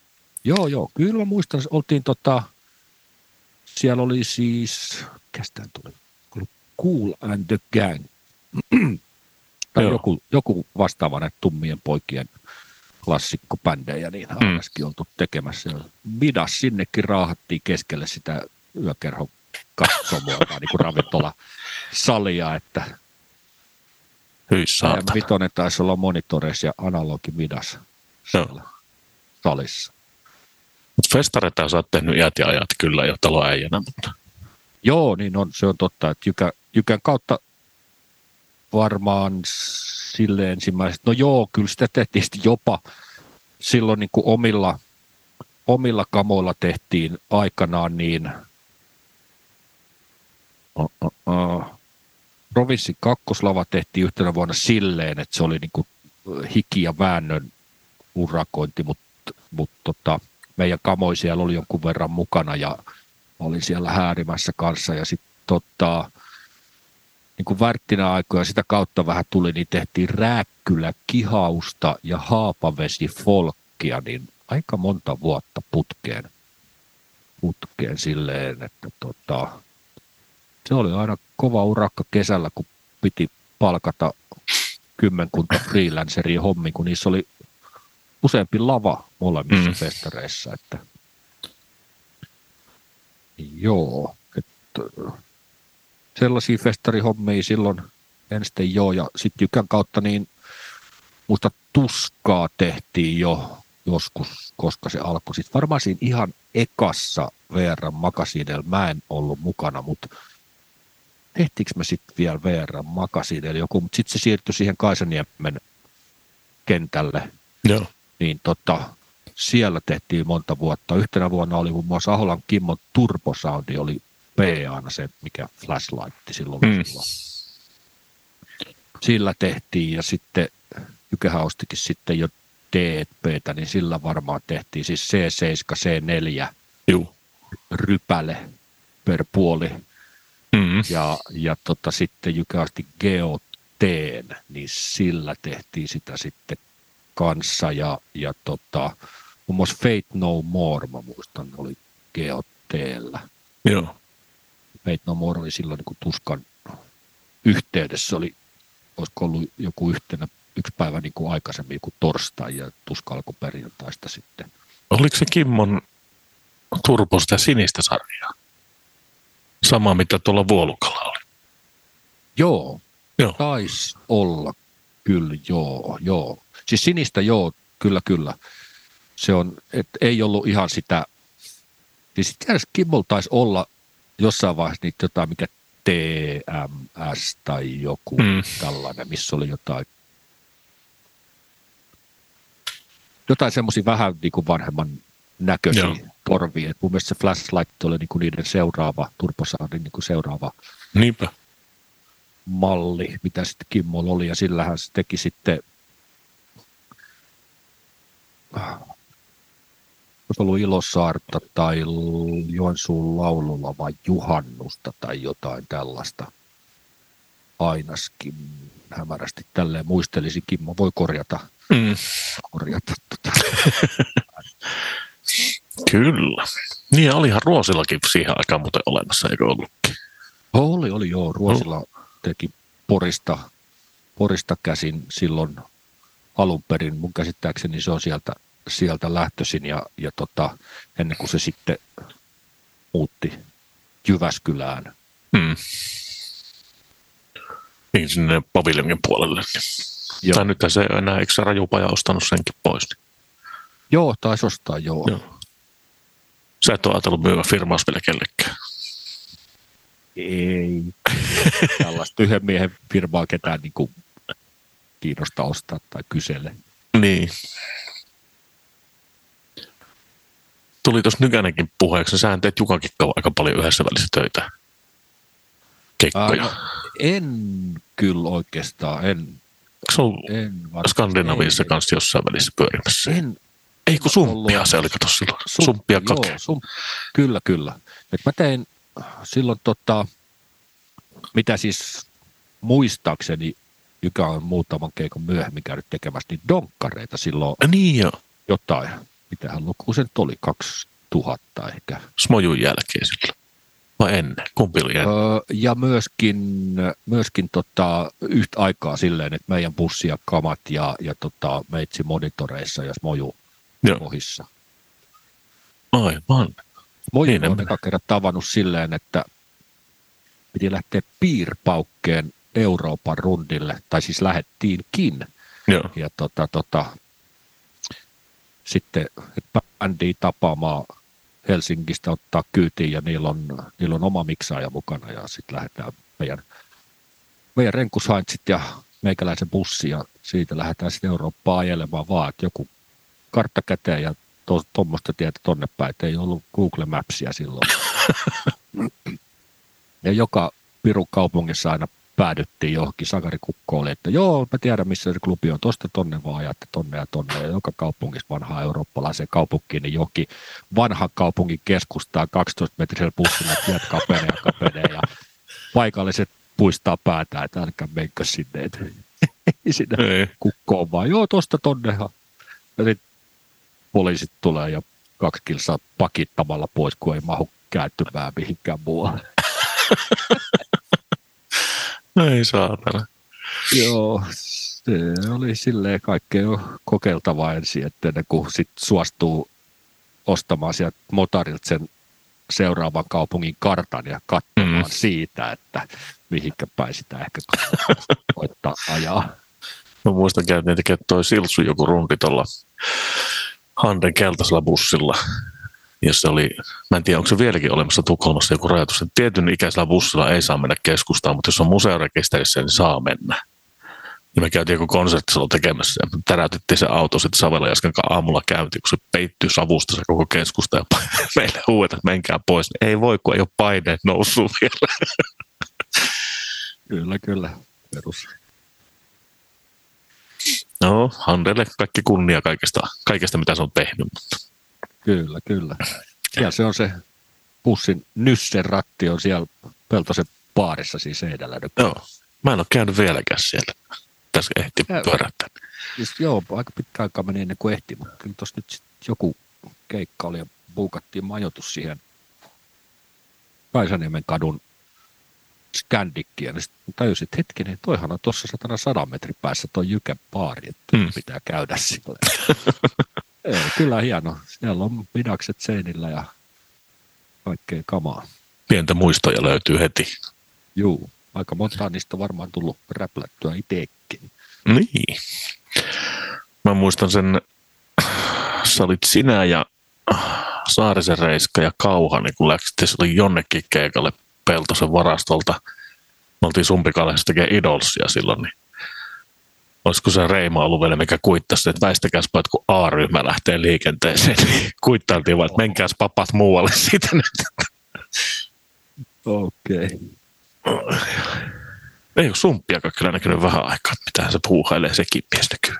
Joo, joo, kyllä mä muistan, oltiin tota, siellä oli siis, kästään tuli, Cool and the Gang, tai joku, joku vastaava näitä tummien poikien klassikkobändejä, niin mm. ainakin oltu tekemässä. Midas sinnekin raahattiin keskelle sitä yökerhon katsomoa, niin kuin ravintola salia, että Hyi saatana. Vitonen taisi olla monitoreissa ja analogi midas siellä no. salissa. Mutta festareita sä oot tehnyt iät ja ajat kyllä jo taloäijänä, mutta... Joo, niin on, se on totta, että Jykä, Jykän kautta varmaan sille ensimmäiset, no joo, kyllä sitä tehtiin jopa silloin niin kuin omilla, omilla kamoilla tehtiin aikanaan niin, oh, oh, oh provinssin kakkoslava tehtiin yhtenä vuonna silleen, että se oli niin kuin hiki ja väännön urakointi, mutta mut tota, meidän kamoi siellä oli jonkun verran mukana ja oli siellä häärimässä kanssa ja sitten tota, niin kuin värttinä aikoja sitä kautta vähän tuli, niin tehtiin rääkkylä, kihausta ja haapavesi folkkia, niin aika monta vuotta putkeen, putkeen silleen, että tota, se oli aina kova urakka kesällä, kun piti palkata kymmenkunta freelanceria hommi, kun niissä oli useampi lava molemmissa mm. festareissa. Että... Joo, että sellaisia festarihommia silloin ensin joo, ja sitten Jykän kautta niin musta tuskaa tehtiin jo joskus, koska se alkoi. Sitten varmaan siinä ihan ekassa VR makasiinilla mä en ollut mukana, mutta tehtiinkö me sitten vielä VR makasiin eli joku, mutta sitten se siirtyi siihen Kaisaniemen kentälle. Joo. Niin tota, siellä tehtiin monta vuotta. Yhtenä vuonna oli muun muassa Aholan Kimmon Turbosoundi, oli PA se, mikä flashlight silloin. Mm. silloin. Sillä tehtiin ja sitten Jykähän ostikin sitten jo DPtä, niin sillä varmaan tehtiin siis C7, C4 Juu. rypäle per puoli Mm. Ja, ja tota, sitten Jykästi Geoteen, niin sillä tehtiin sitä sitten kanssa. Ja, ja tota, muun muassa Fate No More, mä muistan, oli Geoteellä. Joo. Fate No More oli silloin niin kuin tuskan yhteydessä, oli, olisiko ollut joku yhtenä yksi päivä niin kuin aikaisemmin kuin torstai ja tuska alkoi perjantaista sitten. Oliko se Kimmon Turbo sitä sinistä sarjaa? Sama, mitä tuolla Vuolukalla oli. Joo, joo. taisi olla kyllä, joo, joo. Siis sinistä joo, kyllä, kyllä. Se on, et ei ollut ihan sitä, siis Kimmol taisi olla jossain vaiheessa niitä jotain, mikä TMS tai joku mm. tällainen, missä oli jotain jotain semmoisia vähän niin kuin vanhemman näköisiä Joo. torvia. Et mun mielestä se Flashlight oli niin kuin niiden seuraava, Turbosoundin niin kuin seuraava Niinpä. malli, mitä sitten Kimmolla oli. Ja sillähän se teki sitten olisi ollut Ilosaarta tai Joensuun laululla vai Juhannusta tai jotain tällaista. Ainaskin hämärästi tälleen muistelisi. Kimmo voi korjata. Mm. korjata tota. Kyllä. Niin, olihan Ruosillakin siihen aikaan muuten olemassa, eikö ollutkin? Oli, oli joo. Ruosilla no. teki Porista, Porista käsin silloin alun perin. Mun käsittääkseni se on sieltä, sieltä lähtöisin ja, ja tota, ennen kuin se sitten muutti Jyväskylään. Hmm. Niin sinne paviljonin puolelle. Joo. Tai nyt se enää, eikö se rajupaja ostanut senkin pois? Joo, taisi ostaa, joo. joo. Sä et ole ajatellut myyä firmaa vielä kellekään. Ei. Tällaista yhden miehen firmaa ketään niin kuin kiinnosta ostaa tai kysele. Niin. Tuli tuossa Nykänenkin puheeksi. Sähän teet Jukakin aika paljon yhdessä välissä töitä. No, en kyllä oikeastaan. En, se on Skandinaviassa kanssa jossain välissä pyörimässä? En, ei kun sumppia ollut. se oli, kato silloin. Sum, sumppia kake. Joo, sum, kyllä, kyllä. Et mä tein silloin tota, mitä siis muistaakseni, joka on muutaman keikon myöhemmin käynyt tekemässä, niin donkkareita silloin. Ja niin jo. Jotain. Mitähän luku se oli? 2000 ehkä. Smojun jälkeen silloin. Vai ennen? Kumpi oli ennen? Öö, ja myöskin, myöskin tota, yhtä aikaa silleen, että meidän bussi ja kamat ja, ja tota, meitsi monitoreissa ja Smoju ohissa. Aivan. Moju niin, on eka kerran tavannut silleen, että piti lähteä piirpaukkeen Euroopan rundille, tai siis lähettiinkin. Joo. Ja tota, tota, sitten bändiä tapaamaan Helsingistä ottaa kyytiin ja niillä on, niillä on oma miksaaja mukana ja sitten lähdetään meidän, meidän renkushaintsit ja meikäläisen bussi ja siitä lähdetään sitten Eurooppaan ajelemaan vaan, että joku kartta käteen ja tuommoista to, tietä tonne päin, että ei ollut Google Mapsia silloin. ja joka Pirun kaupungissa aina päädyttiin johonkin sakarikukkoon, että joo, mä tiedän missä se klubi on, tosta tonne vaan ajatte tonne ja tonne. Ja joka kaupungissa vanhaa eurooppalaisen kaupunkiin, niin johonkin vanhan kaupungin keskustaa 12 metrisellä bussilla, tiet kapenee ja kapenee ja paikalliset puistaa päätä, että älkää menkö sinne, että ei sinne kukkoon vaan, joo, tosta tonnehan. Ja sitten poliisit tulee ja kaksi kilsaa pakittamalla pois, kun ei mahu käyttymään mihinkään muualle. ei saatana. Joo, se oli silleen kaikkea kokeiltavaa ensin, että ennen kuin sit suostuu ostamaan sieltä motarilta sen seuraavan kaupungin kartan ja katsomaan mm. siitä, että mihinkä päin sitä ehkä koittaa ajaa. Mä muistan käytiin tekemään toi Silsu joku rundi tuolla Handen keltaisella bussilla, jossa oli, mä en tiedä onko se vieläkin olemassa Tukholmassa joku rajoitus, että tietyn ikäisellä bussilla ei saa mennä keskustaan, mutta jos on museorekisterissä, niin saa mennä. Ja me käytiin joku konserttisalo tekemässä ja täräytettiin se auto sitten Savela Jaskan aamulla käyntiin, kun se peittyy savusta se koko keskusta ja meille huudet, että menkää pois. Ei voi, kun ei ole paineet noussut vielä. Kyllä, kyllä. Perus. No, Handelle kaikki kunnia kaikesta, kaikesta, mitä se on tehnyt. Mutta. Kyllä, kyllä. Ja se on se pussin nyssen ratti on siellä Peltosen baarissa siis edellä. Joo, mä en ole käynyt vieläkään siellä. Tässä ehti pyörättää. Siis, joo, aika pitkä aikaa meni ennen kuin ehti, mutta kyllä tuossa nyt joku keikka oli ja buukattiin majoitus siihen Kaisaniemen kadun Skandikkiä, niin sitten tajusin, että hetkinen, toihan on tuossa 100 metrin päässä tuo Jyken baari, että mm. pitää käydä sille. Ei, kyllä hieno. Siellä on pidakset seinillä ja kaikkea kamaa. Pientä muistoja löytyy heti. Juu, aika monta niistä varmaan tullut räplättyä itsekin. Niin. Mä muistan sen, sä olit sinä ja Saarisen Reiska ja Kauha, niin kun läksittiin oli jonnekin keikalle Peltosen varastolta. Me oltiin Sumpikaleessa tekemään Idolsia silloin, niin olisiko se Reima ollut vielä, mikä kuittasi, että väistäkäs että kun A-ryhmä lähtee liikenteeseen, niin kuittailtiin vaan, että menkääs papat muualle siitä nyt. Okei. Okay. Ei ole sumppiakaan kyllä näkynyt vähän aikaa, että mitähän se puuhailee sekin mies nykyään.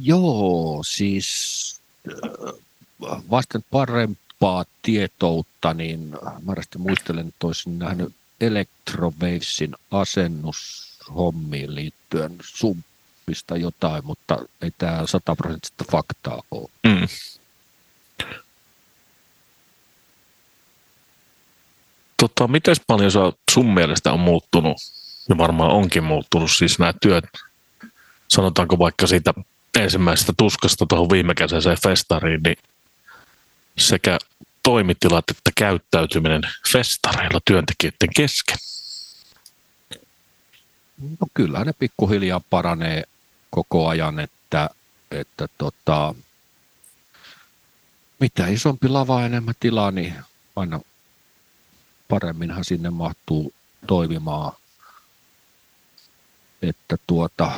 Joo, siis äh, vasten parempaa tietoutta, niin mä muistelen, että olisin nähnyt Electrowavesin asennushommiin liittyen sumpista jotain, mutta ei tämä sataprosenttista faktaa ole. Mm. Tota, miten paljon sun mielestä on muuttunut, ja varmaan onkin muuttunut siis nämä työt, sanotaanko vaikka siitä ensimmäisestä tuskasta tuohon viime kesäiseen festariin, niin sekä toimitilat että käyttäytyminen festareilla työntekijöiden kesken? No kyllä ne pikkuhiljaa paranee koko ajan, että, että tota, mitä isompi lava enemmän tilaa, niin aina paremminhan sinne mahtuu toimimaan. Että tuota,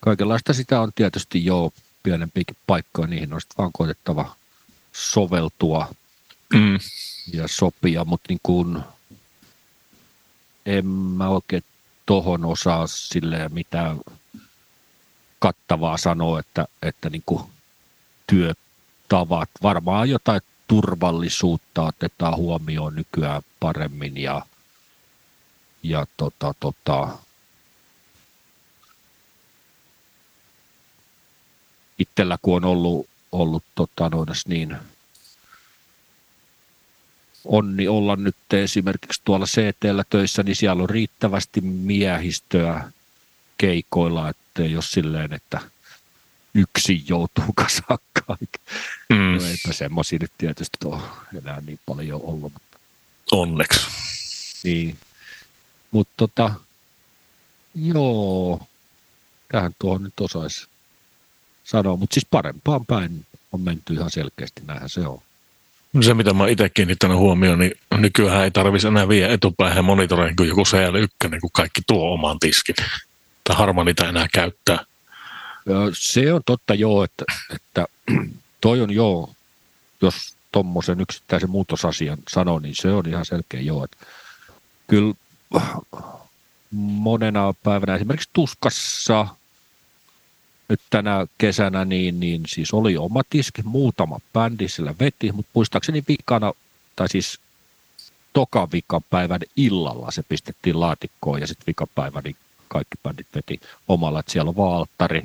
kaikenlaista sitä on tietysti jo pienempiäkin paikkoja, niihin on vaan koetettava soveltua mm. ja sopia, mutta niin kuin, en mä oikein tohon osaa silleen mitään kattavaa sanoa, että, että niin kuin työtavat, varmaan jotain turvallisuutta otetaan huomioon nykyään paremmin ja, ja tota, tota, itsellä kun on ollut, ollut tota, noinas niin onni olla nyt esimerkiksi tuolla CTllä töissä, niin siellä on riittävästi miehistöä keikoilla, että jos silleen, että yksi joutuu kasaan kaikki. Mm. No eipä semmoisia nyt tietysti ole enää niin paljon ollut. Mutta... Onneksi. Niin. Mutta tota, joo, tähän tuohon nyt osaisi sanoa, mutta siis parempaan päin on menty ihan selkeästi, näinhän se on. Se, mitä mä itse kiinnittänyt huomioon, niin nykyään ei tarvitsisi enää vie etupäähän monitoreihin kuin joku CL1, kun kaikki tuo oman tiskin. Tai harma niitä enää käyttää. Se on totta joo, että, että toi on joo, jos tuommoisen yksittäisen muutosasian sanoo, niin se on ihan selkeä joo. Että kyllä monena päivänä esimerkiksi Tuskassa nyt tänä kesänä, niin, niin siis oli oma tiski, muutama bändi sillä veti, mutta muistaakseni vikana, tai siis toka vikapäivän illalla se pistettiin laatikkoon ja sitten vikapäivän niin kaikki bändit veti omalla, että siellä on vaan alttari,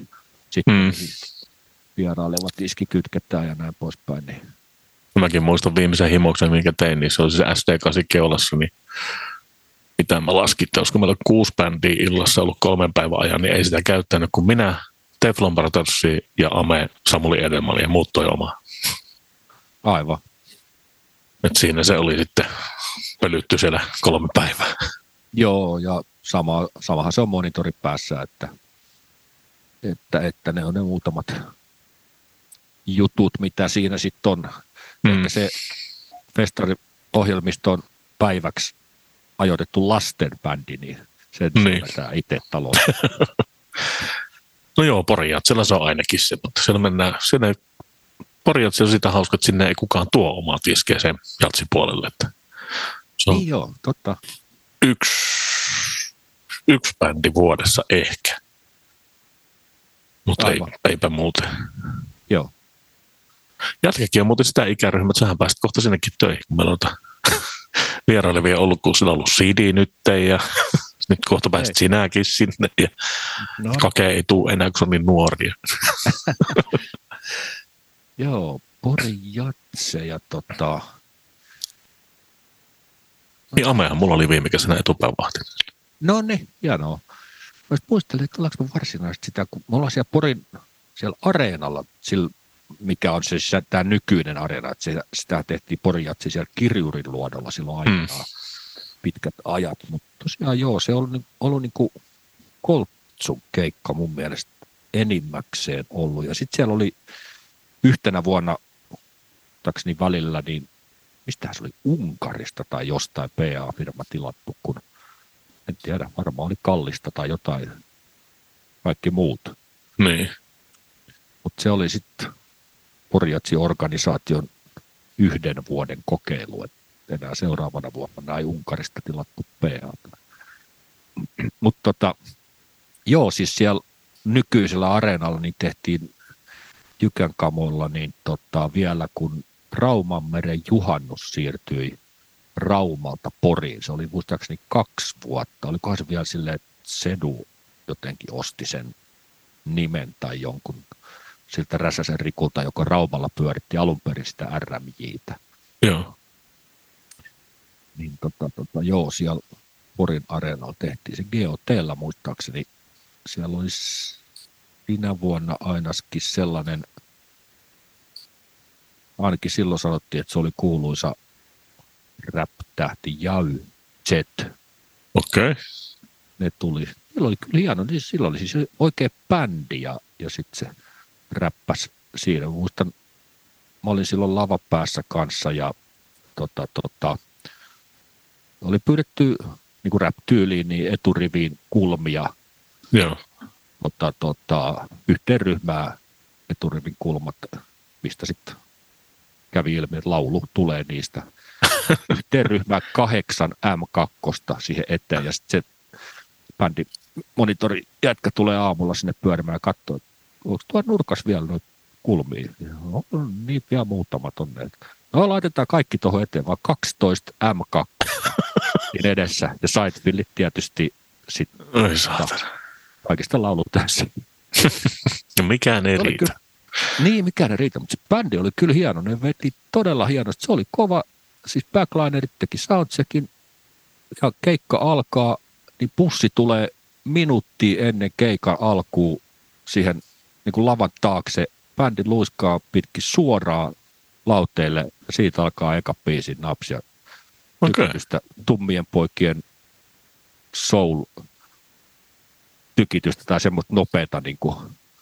sitten mm. vierailevat tiski kytketään ja näin poispäin. Niin. Mäkin muistan viimeisen himoksen, minkä tein, niin se oli se SD8 keulassa, niin mitä mä laskin, että olisiko meillä kuusi bändiä illassa ollut kolmen päivän ajan, niin ei sitä käyttänyt kuin minä, Teflon Brothersi ja Ame, Samuli Edelman ja muut toi oma. Aivan. Et siinä se oli sitten pölytty siellä kolme päivää. Joo, ja sama, samahan se on monitori päässä, että, että, että ne on ne muutamat jutut, mitä siinä sitten on. Mm. Ehkä se festariohjelmisto on päiväksi ajoitettu lastenbändi, niin sen niin. itse taloon. No joo, Porijatsella se on ainakin se, mutta siellä mennään, siellä Porijatsella on sitä hauska, että sinne ei kukaan tuo omaa tiskeä sen jatsipuolelle. Että se on niin joo, totta. Yksi, yksi bändi vuodessa ehkä. Mutta ei, eipä muuten. Joo. Jatkekin on muuten sitä ikäryhmää, että sähän pääsit kohta sinnekin töihin, kun meillä on vierailevia ollut, kun sillä on ollut CD nyt ja nyt kohta pääset ei. sinäkin sinne ja no. kake ei tule enää, kun se on niin nuoria. Joo, Pori Jatse ja tota... Niin Amehan mulla oli viime kesänä etupäivahti. No niin, hienoa. Mä muistelin, että ollaanko varsinaisesti sitä, kun me ollaan siellä Porin siellä areenalla, sillä, mikä on se tämä nykyinen areena, että sitä, sitä tehtiin Porin Jatsi siellä Kirjurin luodolla silloin aikanaan. Hmm pitkät ajat, mutta tosiaan joo, se on ollut niin kuin koltsun keikka mun mielestä enimmäkseen ollut. Ja sitten siellä oli yhtenä vuonna niin välillä, niin mistä se oli Unkarista tai jostain PA-firma tilattu, kun en tiedä, varmaan oli kallista tai jotain, kaikki muut. Niin. Mutta se oli sitten Porjatsi-organisaation yhden vuoden kokeilu, että enää seuraavana vuonna näin Unkarista tilattu PA. Mutta tota, joo, siis siellä nykyisellä areenalla niin tehtiin Jykän kamoilla niin tota, vielä kun Raumanmeren juhannus siirtyi Raumalta Poriin. Se oli muistaakseni kaksi vuotta. Olikohan se vielä sille, että Sedu jotenkin osti sen nimen tai jonkun siltä Räsäsen Rikulta, joka Raumalla pyöritti alun perin sitä RMJtä. Joo. Niin tota, tota, joo, siellä Porin areenalla tehtiin se GOTllä muistaakseni. Siellä olisi sinä vuonna ainakin sellainen, ainakin silloin sanottiin, että se oli kuuluisa rap-tähti Jäy Z. Okei. Okay. Ne tuli. Silloin oli kyllä hieno, niin silloin oli siis oikein bändi ja, ja sitten se räppäs siinä. Muistan, mä olin silloin lavapäässä kanssa ja tota, tota, oli pyydetty niin kuin rap-tyyliin niin eturiviin kulmia. Joo. Mutta tota, yhteen ryhmää eturivin kulmat, mistä sitten kävi ilmi, että laulu tulee niistä. yhteen ryhmään kahdeksan M2 siihen eteen ja sitten se bändi monitori jätkä tulee aamulla sinne pyörimään ja katsoo, että onko tuo nurkas vielä noita kulmia? No, niin vielä muutamat on ne. No laitetaan kaikki tuohon eteen, vaan 12 M2 edessä. Ja Sightvillit tietysti sitten kaikista laulut tässä. no mikään ei riitä. Kyllä, niin, mikään ei riitä, mutta se bändi oli kyllä hieno. Ne veti todella hienosti. Se oli kova, siis backlinerit teki soundcheckin ja keikka alkaa, niin pussi tulee minuutti ennen keikan alkuun siihen niin kuin lavan taakse. Bändi luiskaa pitkin suoraan lauteille ja siitä alkaa eka biisin napsia okay. tummien poikien soul tykitystä tai semmoista nopeata, niin kuin,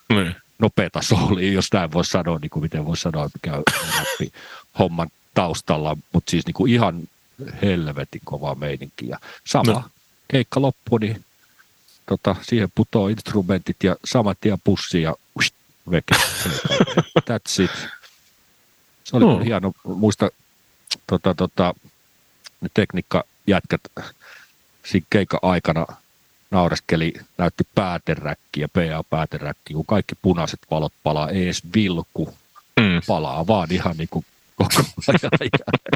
niin. nopeata soulia, jos näin voi sanoa, niin kuin miten voi sanoa, mikä on homman taustalla, mutta siis niin kuin ihan helvetin kova meininki. Ja sama no. keikka loppu, niin tota, siihen putoo instrumentit ja saman tien pussi ja uist, veke. That's it. Se oli no. hieno. Muista tota, tota, ne tekniikkajätkät siinä keikan aikana naureskeli, näytti pääteräkkiä, PA-pääteräkkiä, kun kaikki punaiset valot palaa, ei edes vilku mm. palaa, vaan ihan niin kuin koko ajan.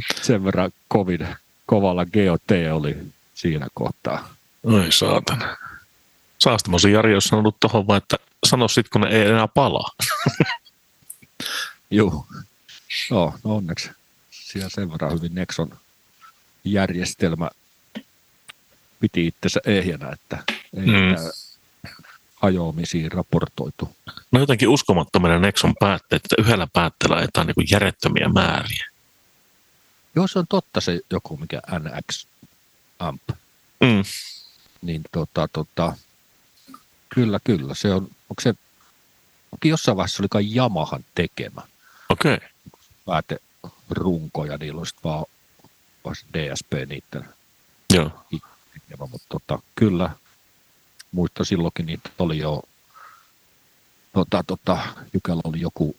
Sen verran kovin, kovalla GOT oli siinä kohtaa. Oi saatana. Saastamosi Jari olisi sanonut tuohon vaan, että sano sit, kun ne ei enää palaa. Joo. Joo, no onneksi siellä sen verran hyvin Nexon järjestelmä piti itsensä ehjänä, että ei mm. hajoamisiin raportoitu. No jotenkin uskomattomia Nexon päätteet, että yhdellä päätteellä ajetaan niin järjettömiä määriä. Joo, se on totta se joku, mikä NX Amp. Mm. Niin tota, tota, kyllä, kyllä. Se on, onko se, onko jossain vaiheessa oli kai Yamahan tekemä. Okei. Okay. Pääte runkoja, niillä olisi vaan, vaan DSP niiden Joo. mutta tota, kyllä muista silloinkin niitä oli jo, tota, tota, Jykällä oli joku,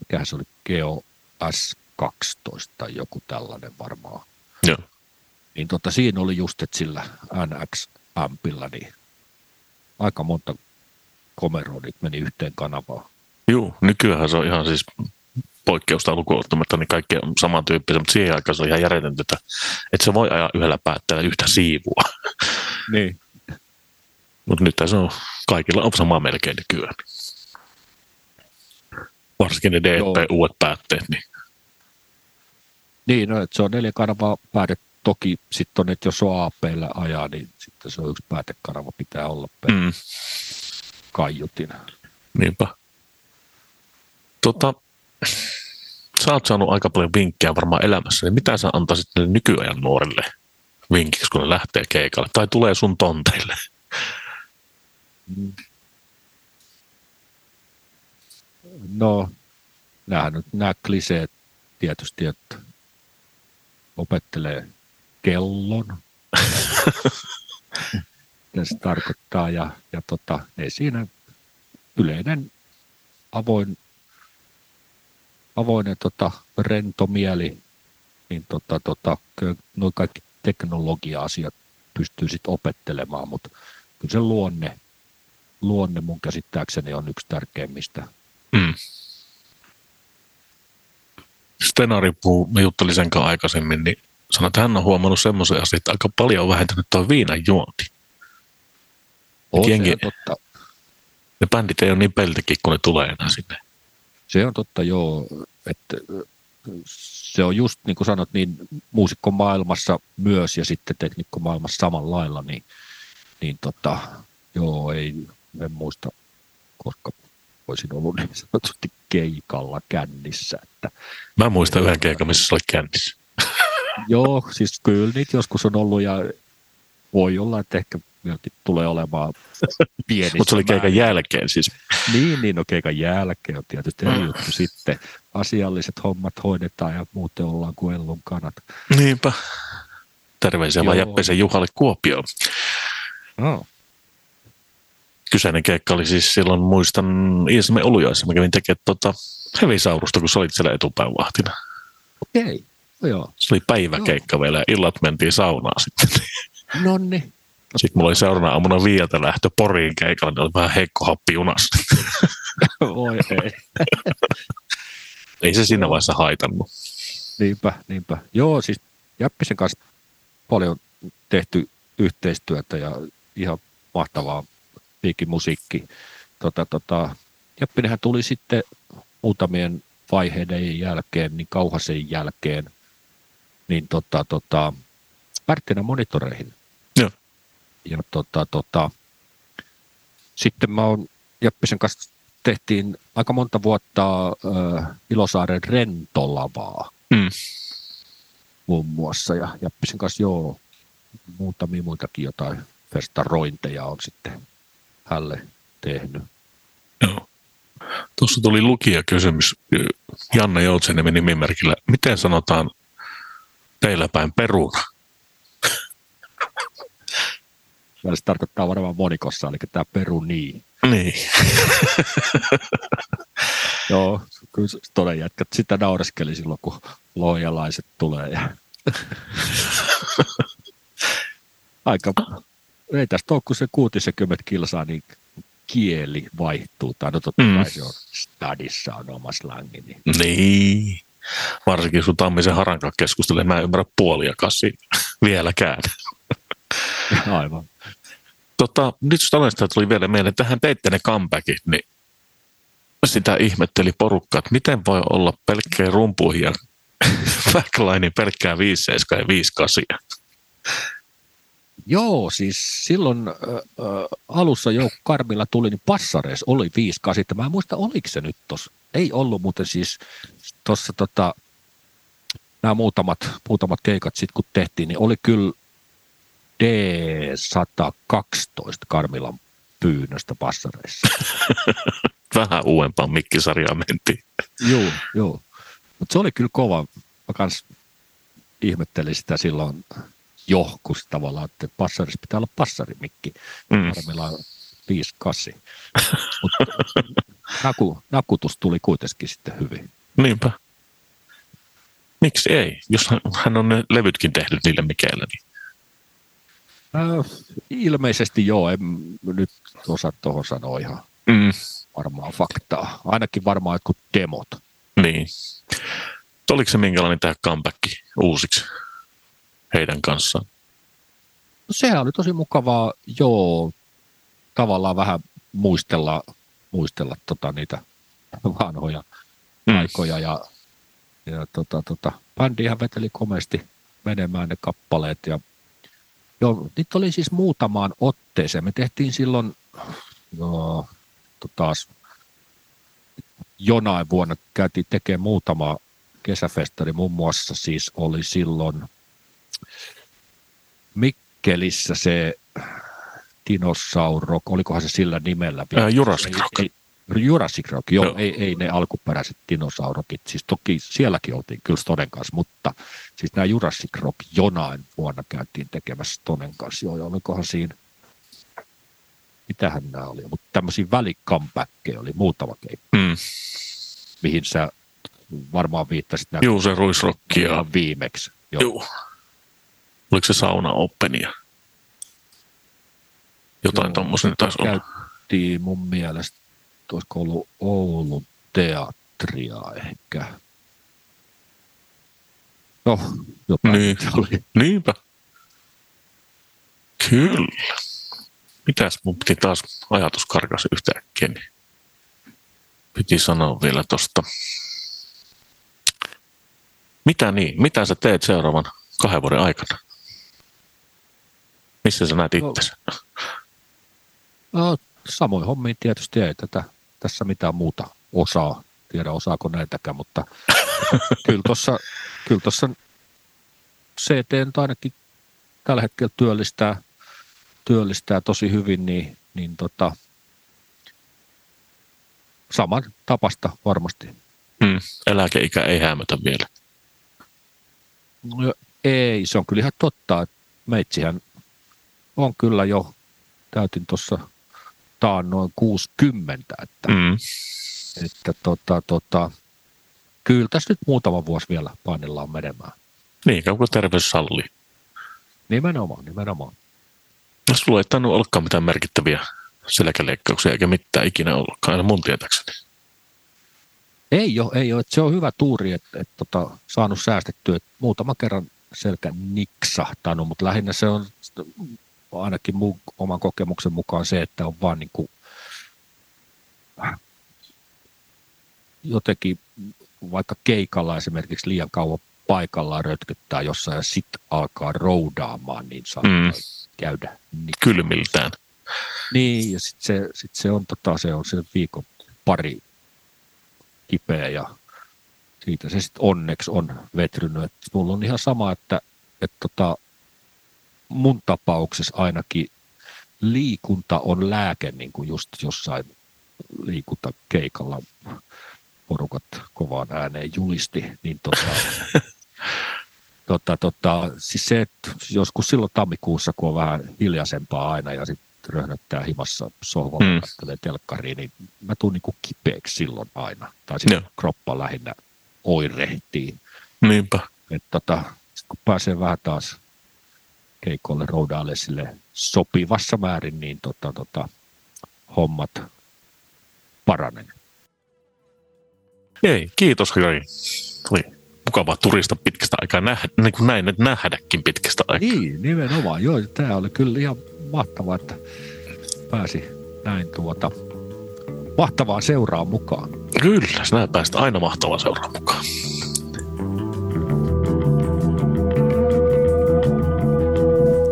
mikä se oli, Geo S12 tai joku tällainen varmaan. Joo. Niin tota, siinä oli just, että sillä NX-ampilla niin aika monta komeroa meni yhteen kanavaan. Joo, nykyään se on ihan siis poikkeusta lukuun ottamatta, niin kaikki on samantyyppisiä, mutta siihen aikaan se on ihan järjetöntä, että, että se voi ajaa yhdellä päätteellä yhtä siivua. Niin. mutta nyt se on, kaikilla on sama melkein nykyään. Varsinkin ne DP uudet päätteet. Niin, niin no, että se on neljä kanavaa päätet. Toki sitten on, että jos on ap ajaa, niin sitten se on yksi päätekanava pitää olla per mm. kaiutin. Niinpä. Tota, sä oot saanut aika paljon vinkkejä varmaan elämässä, niin mitä sä antaisit nykyajan nuorille vinkiksi, kun ne lähtee keikalle tai tulee sun tonteille? No, näähän nyt nämä kliseet tietysti, että opettelee kellon, mitä se tarkoittaa, ja, ja tota, ei siinä yleinen avoin, avoinen tota, rento mieli, niin tota, tota, noin kaikki teknologia-asiat pystyy sitten opettelemaan, mutta kyllä se luonne, luonne mun käsittääkseni on yksi tärkeimmistä. Mm. Stenari puhuu, me juttelin sen aikaisemmin, niin sanoi, että hän on huomannut semmoisen asian, että aika paljon on vähentynyt tuo viinan juonti. On, jengi, totta. Ne bändit ei ole niin peltikin, kun ne tulee enää sinne. Se on totta, joo. Että se on just niin kuin sanot, niin muusikkomaailmassa myös ja sitten teknikkomaailmassa samalla lailla, niin, niin tota, joo, ei, en muista, koska olisin ollut niin sanotusti keikalla kännissä. Että, Mä muistan yhden keikan, missä se oli kännissä. Joo, siis kyllä niitä joskus on ollut ja voi olla, että ehkä myöskin tulee olemaan pieni. Mutta se oli keikan jälkeen siis. Niin, niin no keikan jälkeen on tietysti eri juttu sitten. Asialliset hommat hoidetaan ja muuten ollaan kuin ellun kanat. Niinpä. Terveisiä vaan Jäppisen Juhalle Kuopioon. No. Kyseinen keikka oli siis silloin, muistan Iisme Olujaissa, mä kävin tekemään tuota hevisaurusta, kun sä olit siellä etupäin vahtina. Okei, okay. no joo. Se oli päiväkeikka joo. vielä ja illat mentiin saunaan sitten. Nonni. Sitten mulla oli seuraavana aamuna viiltä lähtö Poriin keikalle, niin oli vähän heikko happi junassa. Voi ei. ei se siinä vaiheessa haitannut. Niinpä, niinpä. Joo, siis Jäppisen kanssa paljon tehty yhteistyötä ja ihan mahtavaa musiikki. Tota, tota, Jäppinenhän tuli sitten muutamien vaiheiden jälkeen, niin kauhasen jälkeen, niin tota, tota, Pärttinä monitoreihin. Ja tota, tota, sitten mä oon Jäppisen kanssa tehtiin aika monta vuotta äh, Ilosaaren rentolavaa mm. muun muassa. Ja Jäppisen kanssa joo, muutamia muitakin jotain festarointeja on sitten hälle tehnyt. Joo. Tuossa tuli lukijakysymys Janne Joutsenemi nimimerkillä. Miten sanotaan teillä päin peruna? Se tarkoittaa varmaan monikossa, eli tämä peruni. Niin. Joo, kyllä toden jätkät sitä naureskeli silloin, kun loijalaiset tulee. Ja... Aika, ei tästä ole kuin se 60 kilsaa, niin kieli vaihtuu. Tai no totta mm. kai se on stadissa on oma slangi. Niin. niin. Varsinkin sun Tammisen Haranka keskustelee, mä en ymmärrä puolia kasi vieläkään. Aivan. Tota, nyt Stalesta tuli vielä mieleen, että tähän teitte ne comebackit, niin sitä ihmetteli porukka, että miten voi olla pelkkää rumpuihin ja backline pelkkää 57 ja 58. Joo, siis silloin äh, alussa jo Karmilla tuli, niin Passares oli 58. Mä en muista, oliko se nyt tuossa. Ei ollut muuten siis tuossa tota, nämä muutamat, muutamat keikat sitten kun tehtiin, niin oli kyllä D112 Karmilan pyynnöstä passareissa. Vähän uudempaan mikkisarjaan mentiin. joo, joo. Mutta se oli kyllä kova. Mä kans ihmettelin sitä silloin jo, kun tavallaan, että passarissa pitää olla passarimikki. Mm. Karmilla on 5-8. Mutta naku, nakutus tuli kuitenkin sitten hyvin. Niinpä. Miksi ei? Jos hän on ne levytkin tehnyt niille mikeillä, niin Äh, ilmeisesti joo, en nyt osaa tuohon sanoa ihan mm. varmaa faktaa. Ainakin varmaan jotkut demot. Niin. Oliko se minkälainen tämä comeback uusiksi heidän kanssaan? No, sehän oli tosi mukavaa, joo, tavallaan vähän muistella, muistella tota, niitä vanhoja mm. aikoja ja, ja tota, tota, bändihän veteli komeasti menemään ne kappaleet ja Joo, niitä oli siis muutamaan otteeseen. Me tehtiin silloin joo, taas jonain vuonna käytiin tekemään muutama kesäfestari. Muun muassa siis oli silloin Mikkelissä se dinosauro, olikohan se sillä nimellä? Ää, Jurassic Rock. Ei, Jurassic Rock, joo, Joo. Ei, ei ne alkuperäiset dinosaurokit, siis toki sielläkin oltiin kyllä Stonen kanssa, mutta siis nämä Jurassic Rock jonain vuonna käytiin tekemässä Stonen kanssa, joo, ja olikohan siinä, mitähän nämä oli, mutta tämmöisiä välikampäkkejä oli muutama keikka, Mm. mihin sä varmaan viittasit nämä Juu, se ruisrokki ja... viimeksi. Joo. Juu. Oliko se sauna openia? Jotain tuommoisen taisi olla. Käytiin mun mielestä, olisiko ollut Oulun teatria ehkä. No, jotain Niin. se oli. Niinpä. Kyllä. Mitäs mun piti taas ajatus karkasi yhtäkkiä, niin piti sanoa vielä tosta. Mitä niin? Mitä sä teet seuraavan kahden vuoden aikana? Missä sä näet No. itsesi? No, samoin hommiin tietysti ei tätä, tässä mitään muuta osaa. Tiedä osaako näitäkään, mutta kyllä tuossa kyllä tossa CT ainakin tällä hetkellä työllistää, työllistää tosi hyvin, niin, niin tota, saman tapasta varmasti. Hmm. Eläkeikä ei hämötä vielä. No, ei, se on kyllä ihan totta. että Meitsihän on kyllä jo, täytin tuossa taan noin 60, että, mm. Että tota, tota, kyllä tässä nyt muutama vuosi vielä painellaan menemään. Niin kauan terveys sallii. Nimenomaan, nimenomaan. No, Sulla ei tainnut ollakaan mitään merkittäviä selkäleikkauksia eikä mitään ikinä ollutkaan, aina mun tietääkseni. Ei ole, ei ole. Se on hyvä tuuri, että, että tota, saanut säästettyä. Muutama kerran selkä niksahtanut, mutta lähinnä se on ainakin mun oman kokemuksen mukaan se, että on vaan niin kuin jotenkin vaikka keikalla esimerkiksi liian kauan paikallaan rötkyttää jossain ja sitten alkaa roudaamaan, niin saattaa Mm. käydä niin. Kylmiltään. Niin, ja sitten se, sit se, on, tota, se on se viikon pari kipeä ja siitä se sitten onneksi on vetrynyt. Et mulla on ihan sama, että et tota, mun tapauksessa ainakin liikunta on lääke, niin kuin just jossain liikuntakeikalla porukat kovaan ääneen julisti, niin tota, tota, tota, siis se, että joskus silloin tammikuussa, kun on vähän hiljaisempaa aina ja sitten röhnöttää himassa sohvalla Mm. katselee telkkariin, niin mä tuun niinku kipeäksi silloin aina. Tai sitten kroppa lähinnä oirehtii. Niinpä. Et tota, sit kun pääsee vähän taas keikolle roudaille sille sopivassa määrin, niin tota, tota, hommat paranee. Ei, kiitos Jari. Oli mukavaa turista pitkästä aikaa nähdä, niin kuin näin, että nähdäkin pitkästä aikaa. Niin, nimenomaan. Joo, tämä oli kyllä ihan mahtavaa, että pääsi näin tuota mahtavaan seuraan mukaan. Kyllä, sinä päästä aina mahtavaa seuraa mukaan.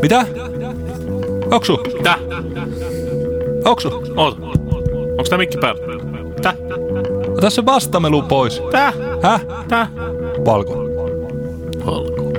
Mitä? Oksu? Tää? Oksu? Oot. Onks tää mikki päällä? Tää? Ota se vastamelu pois. Tää? Häh? Tää? Valko. Valko.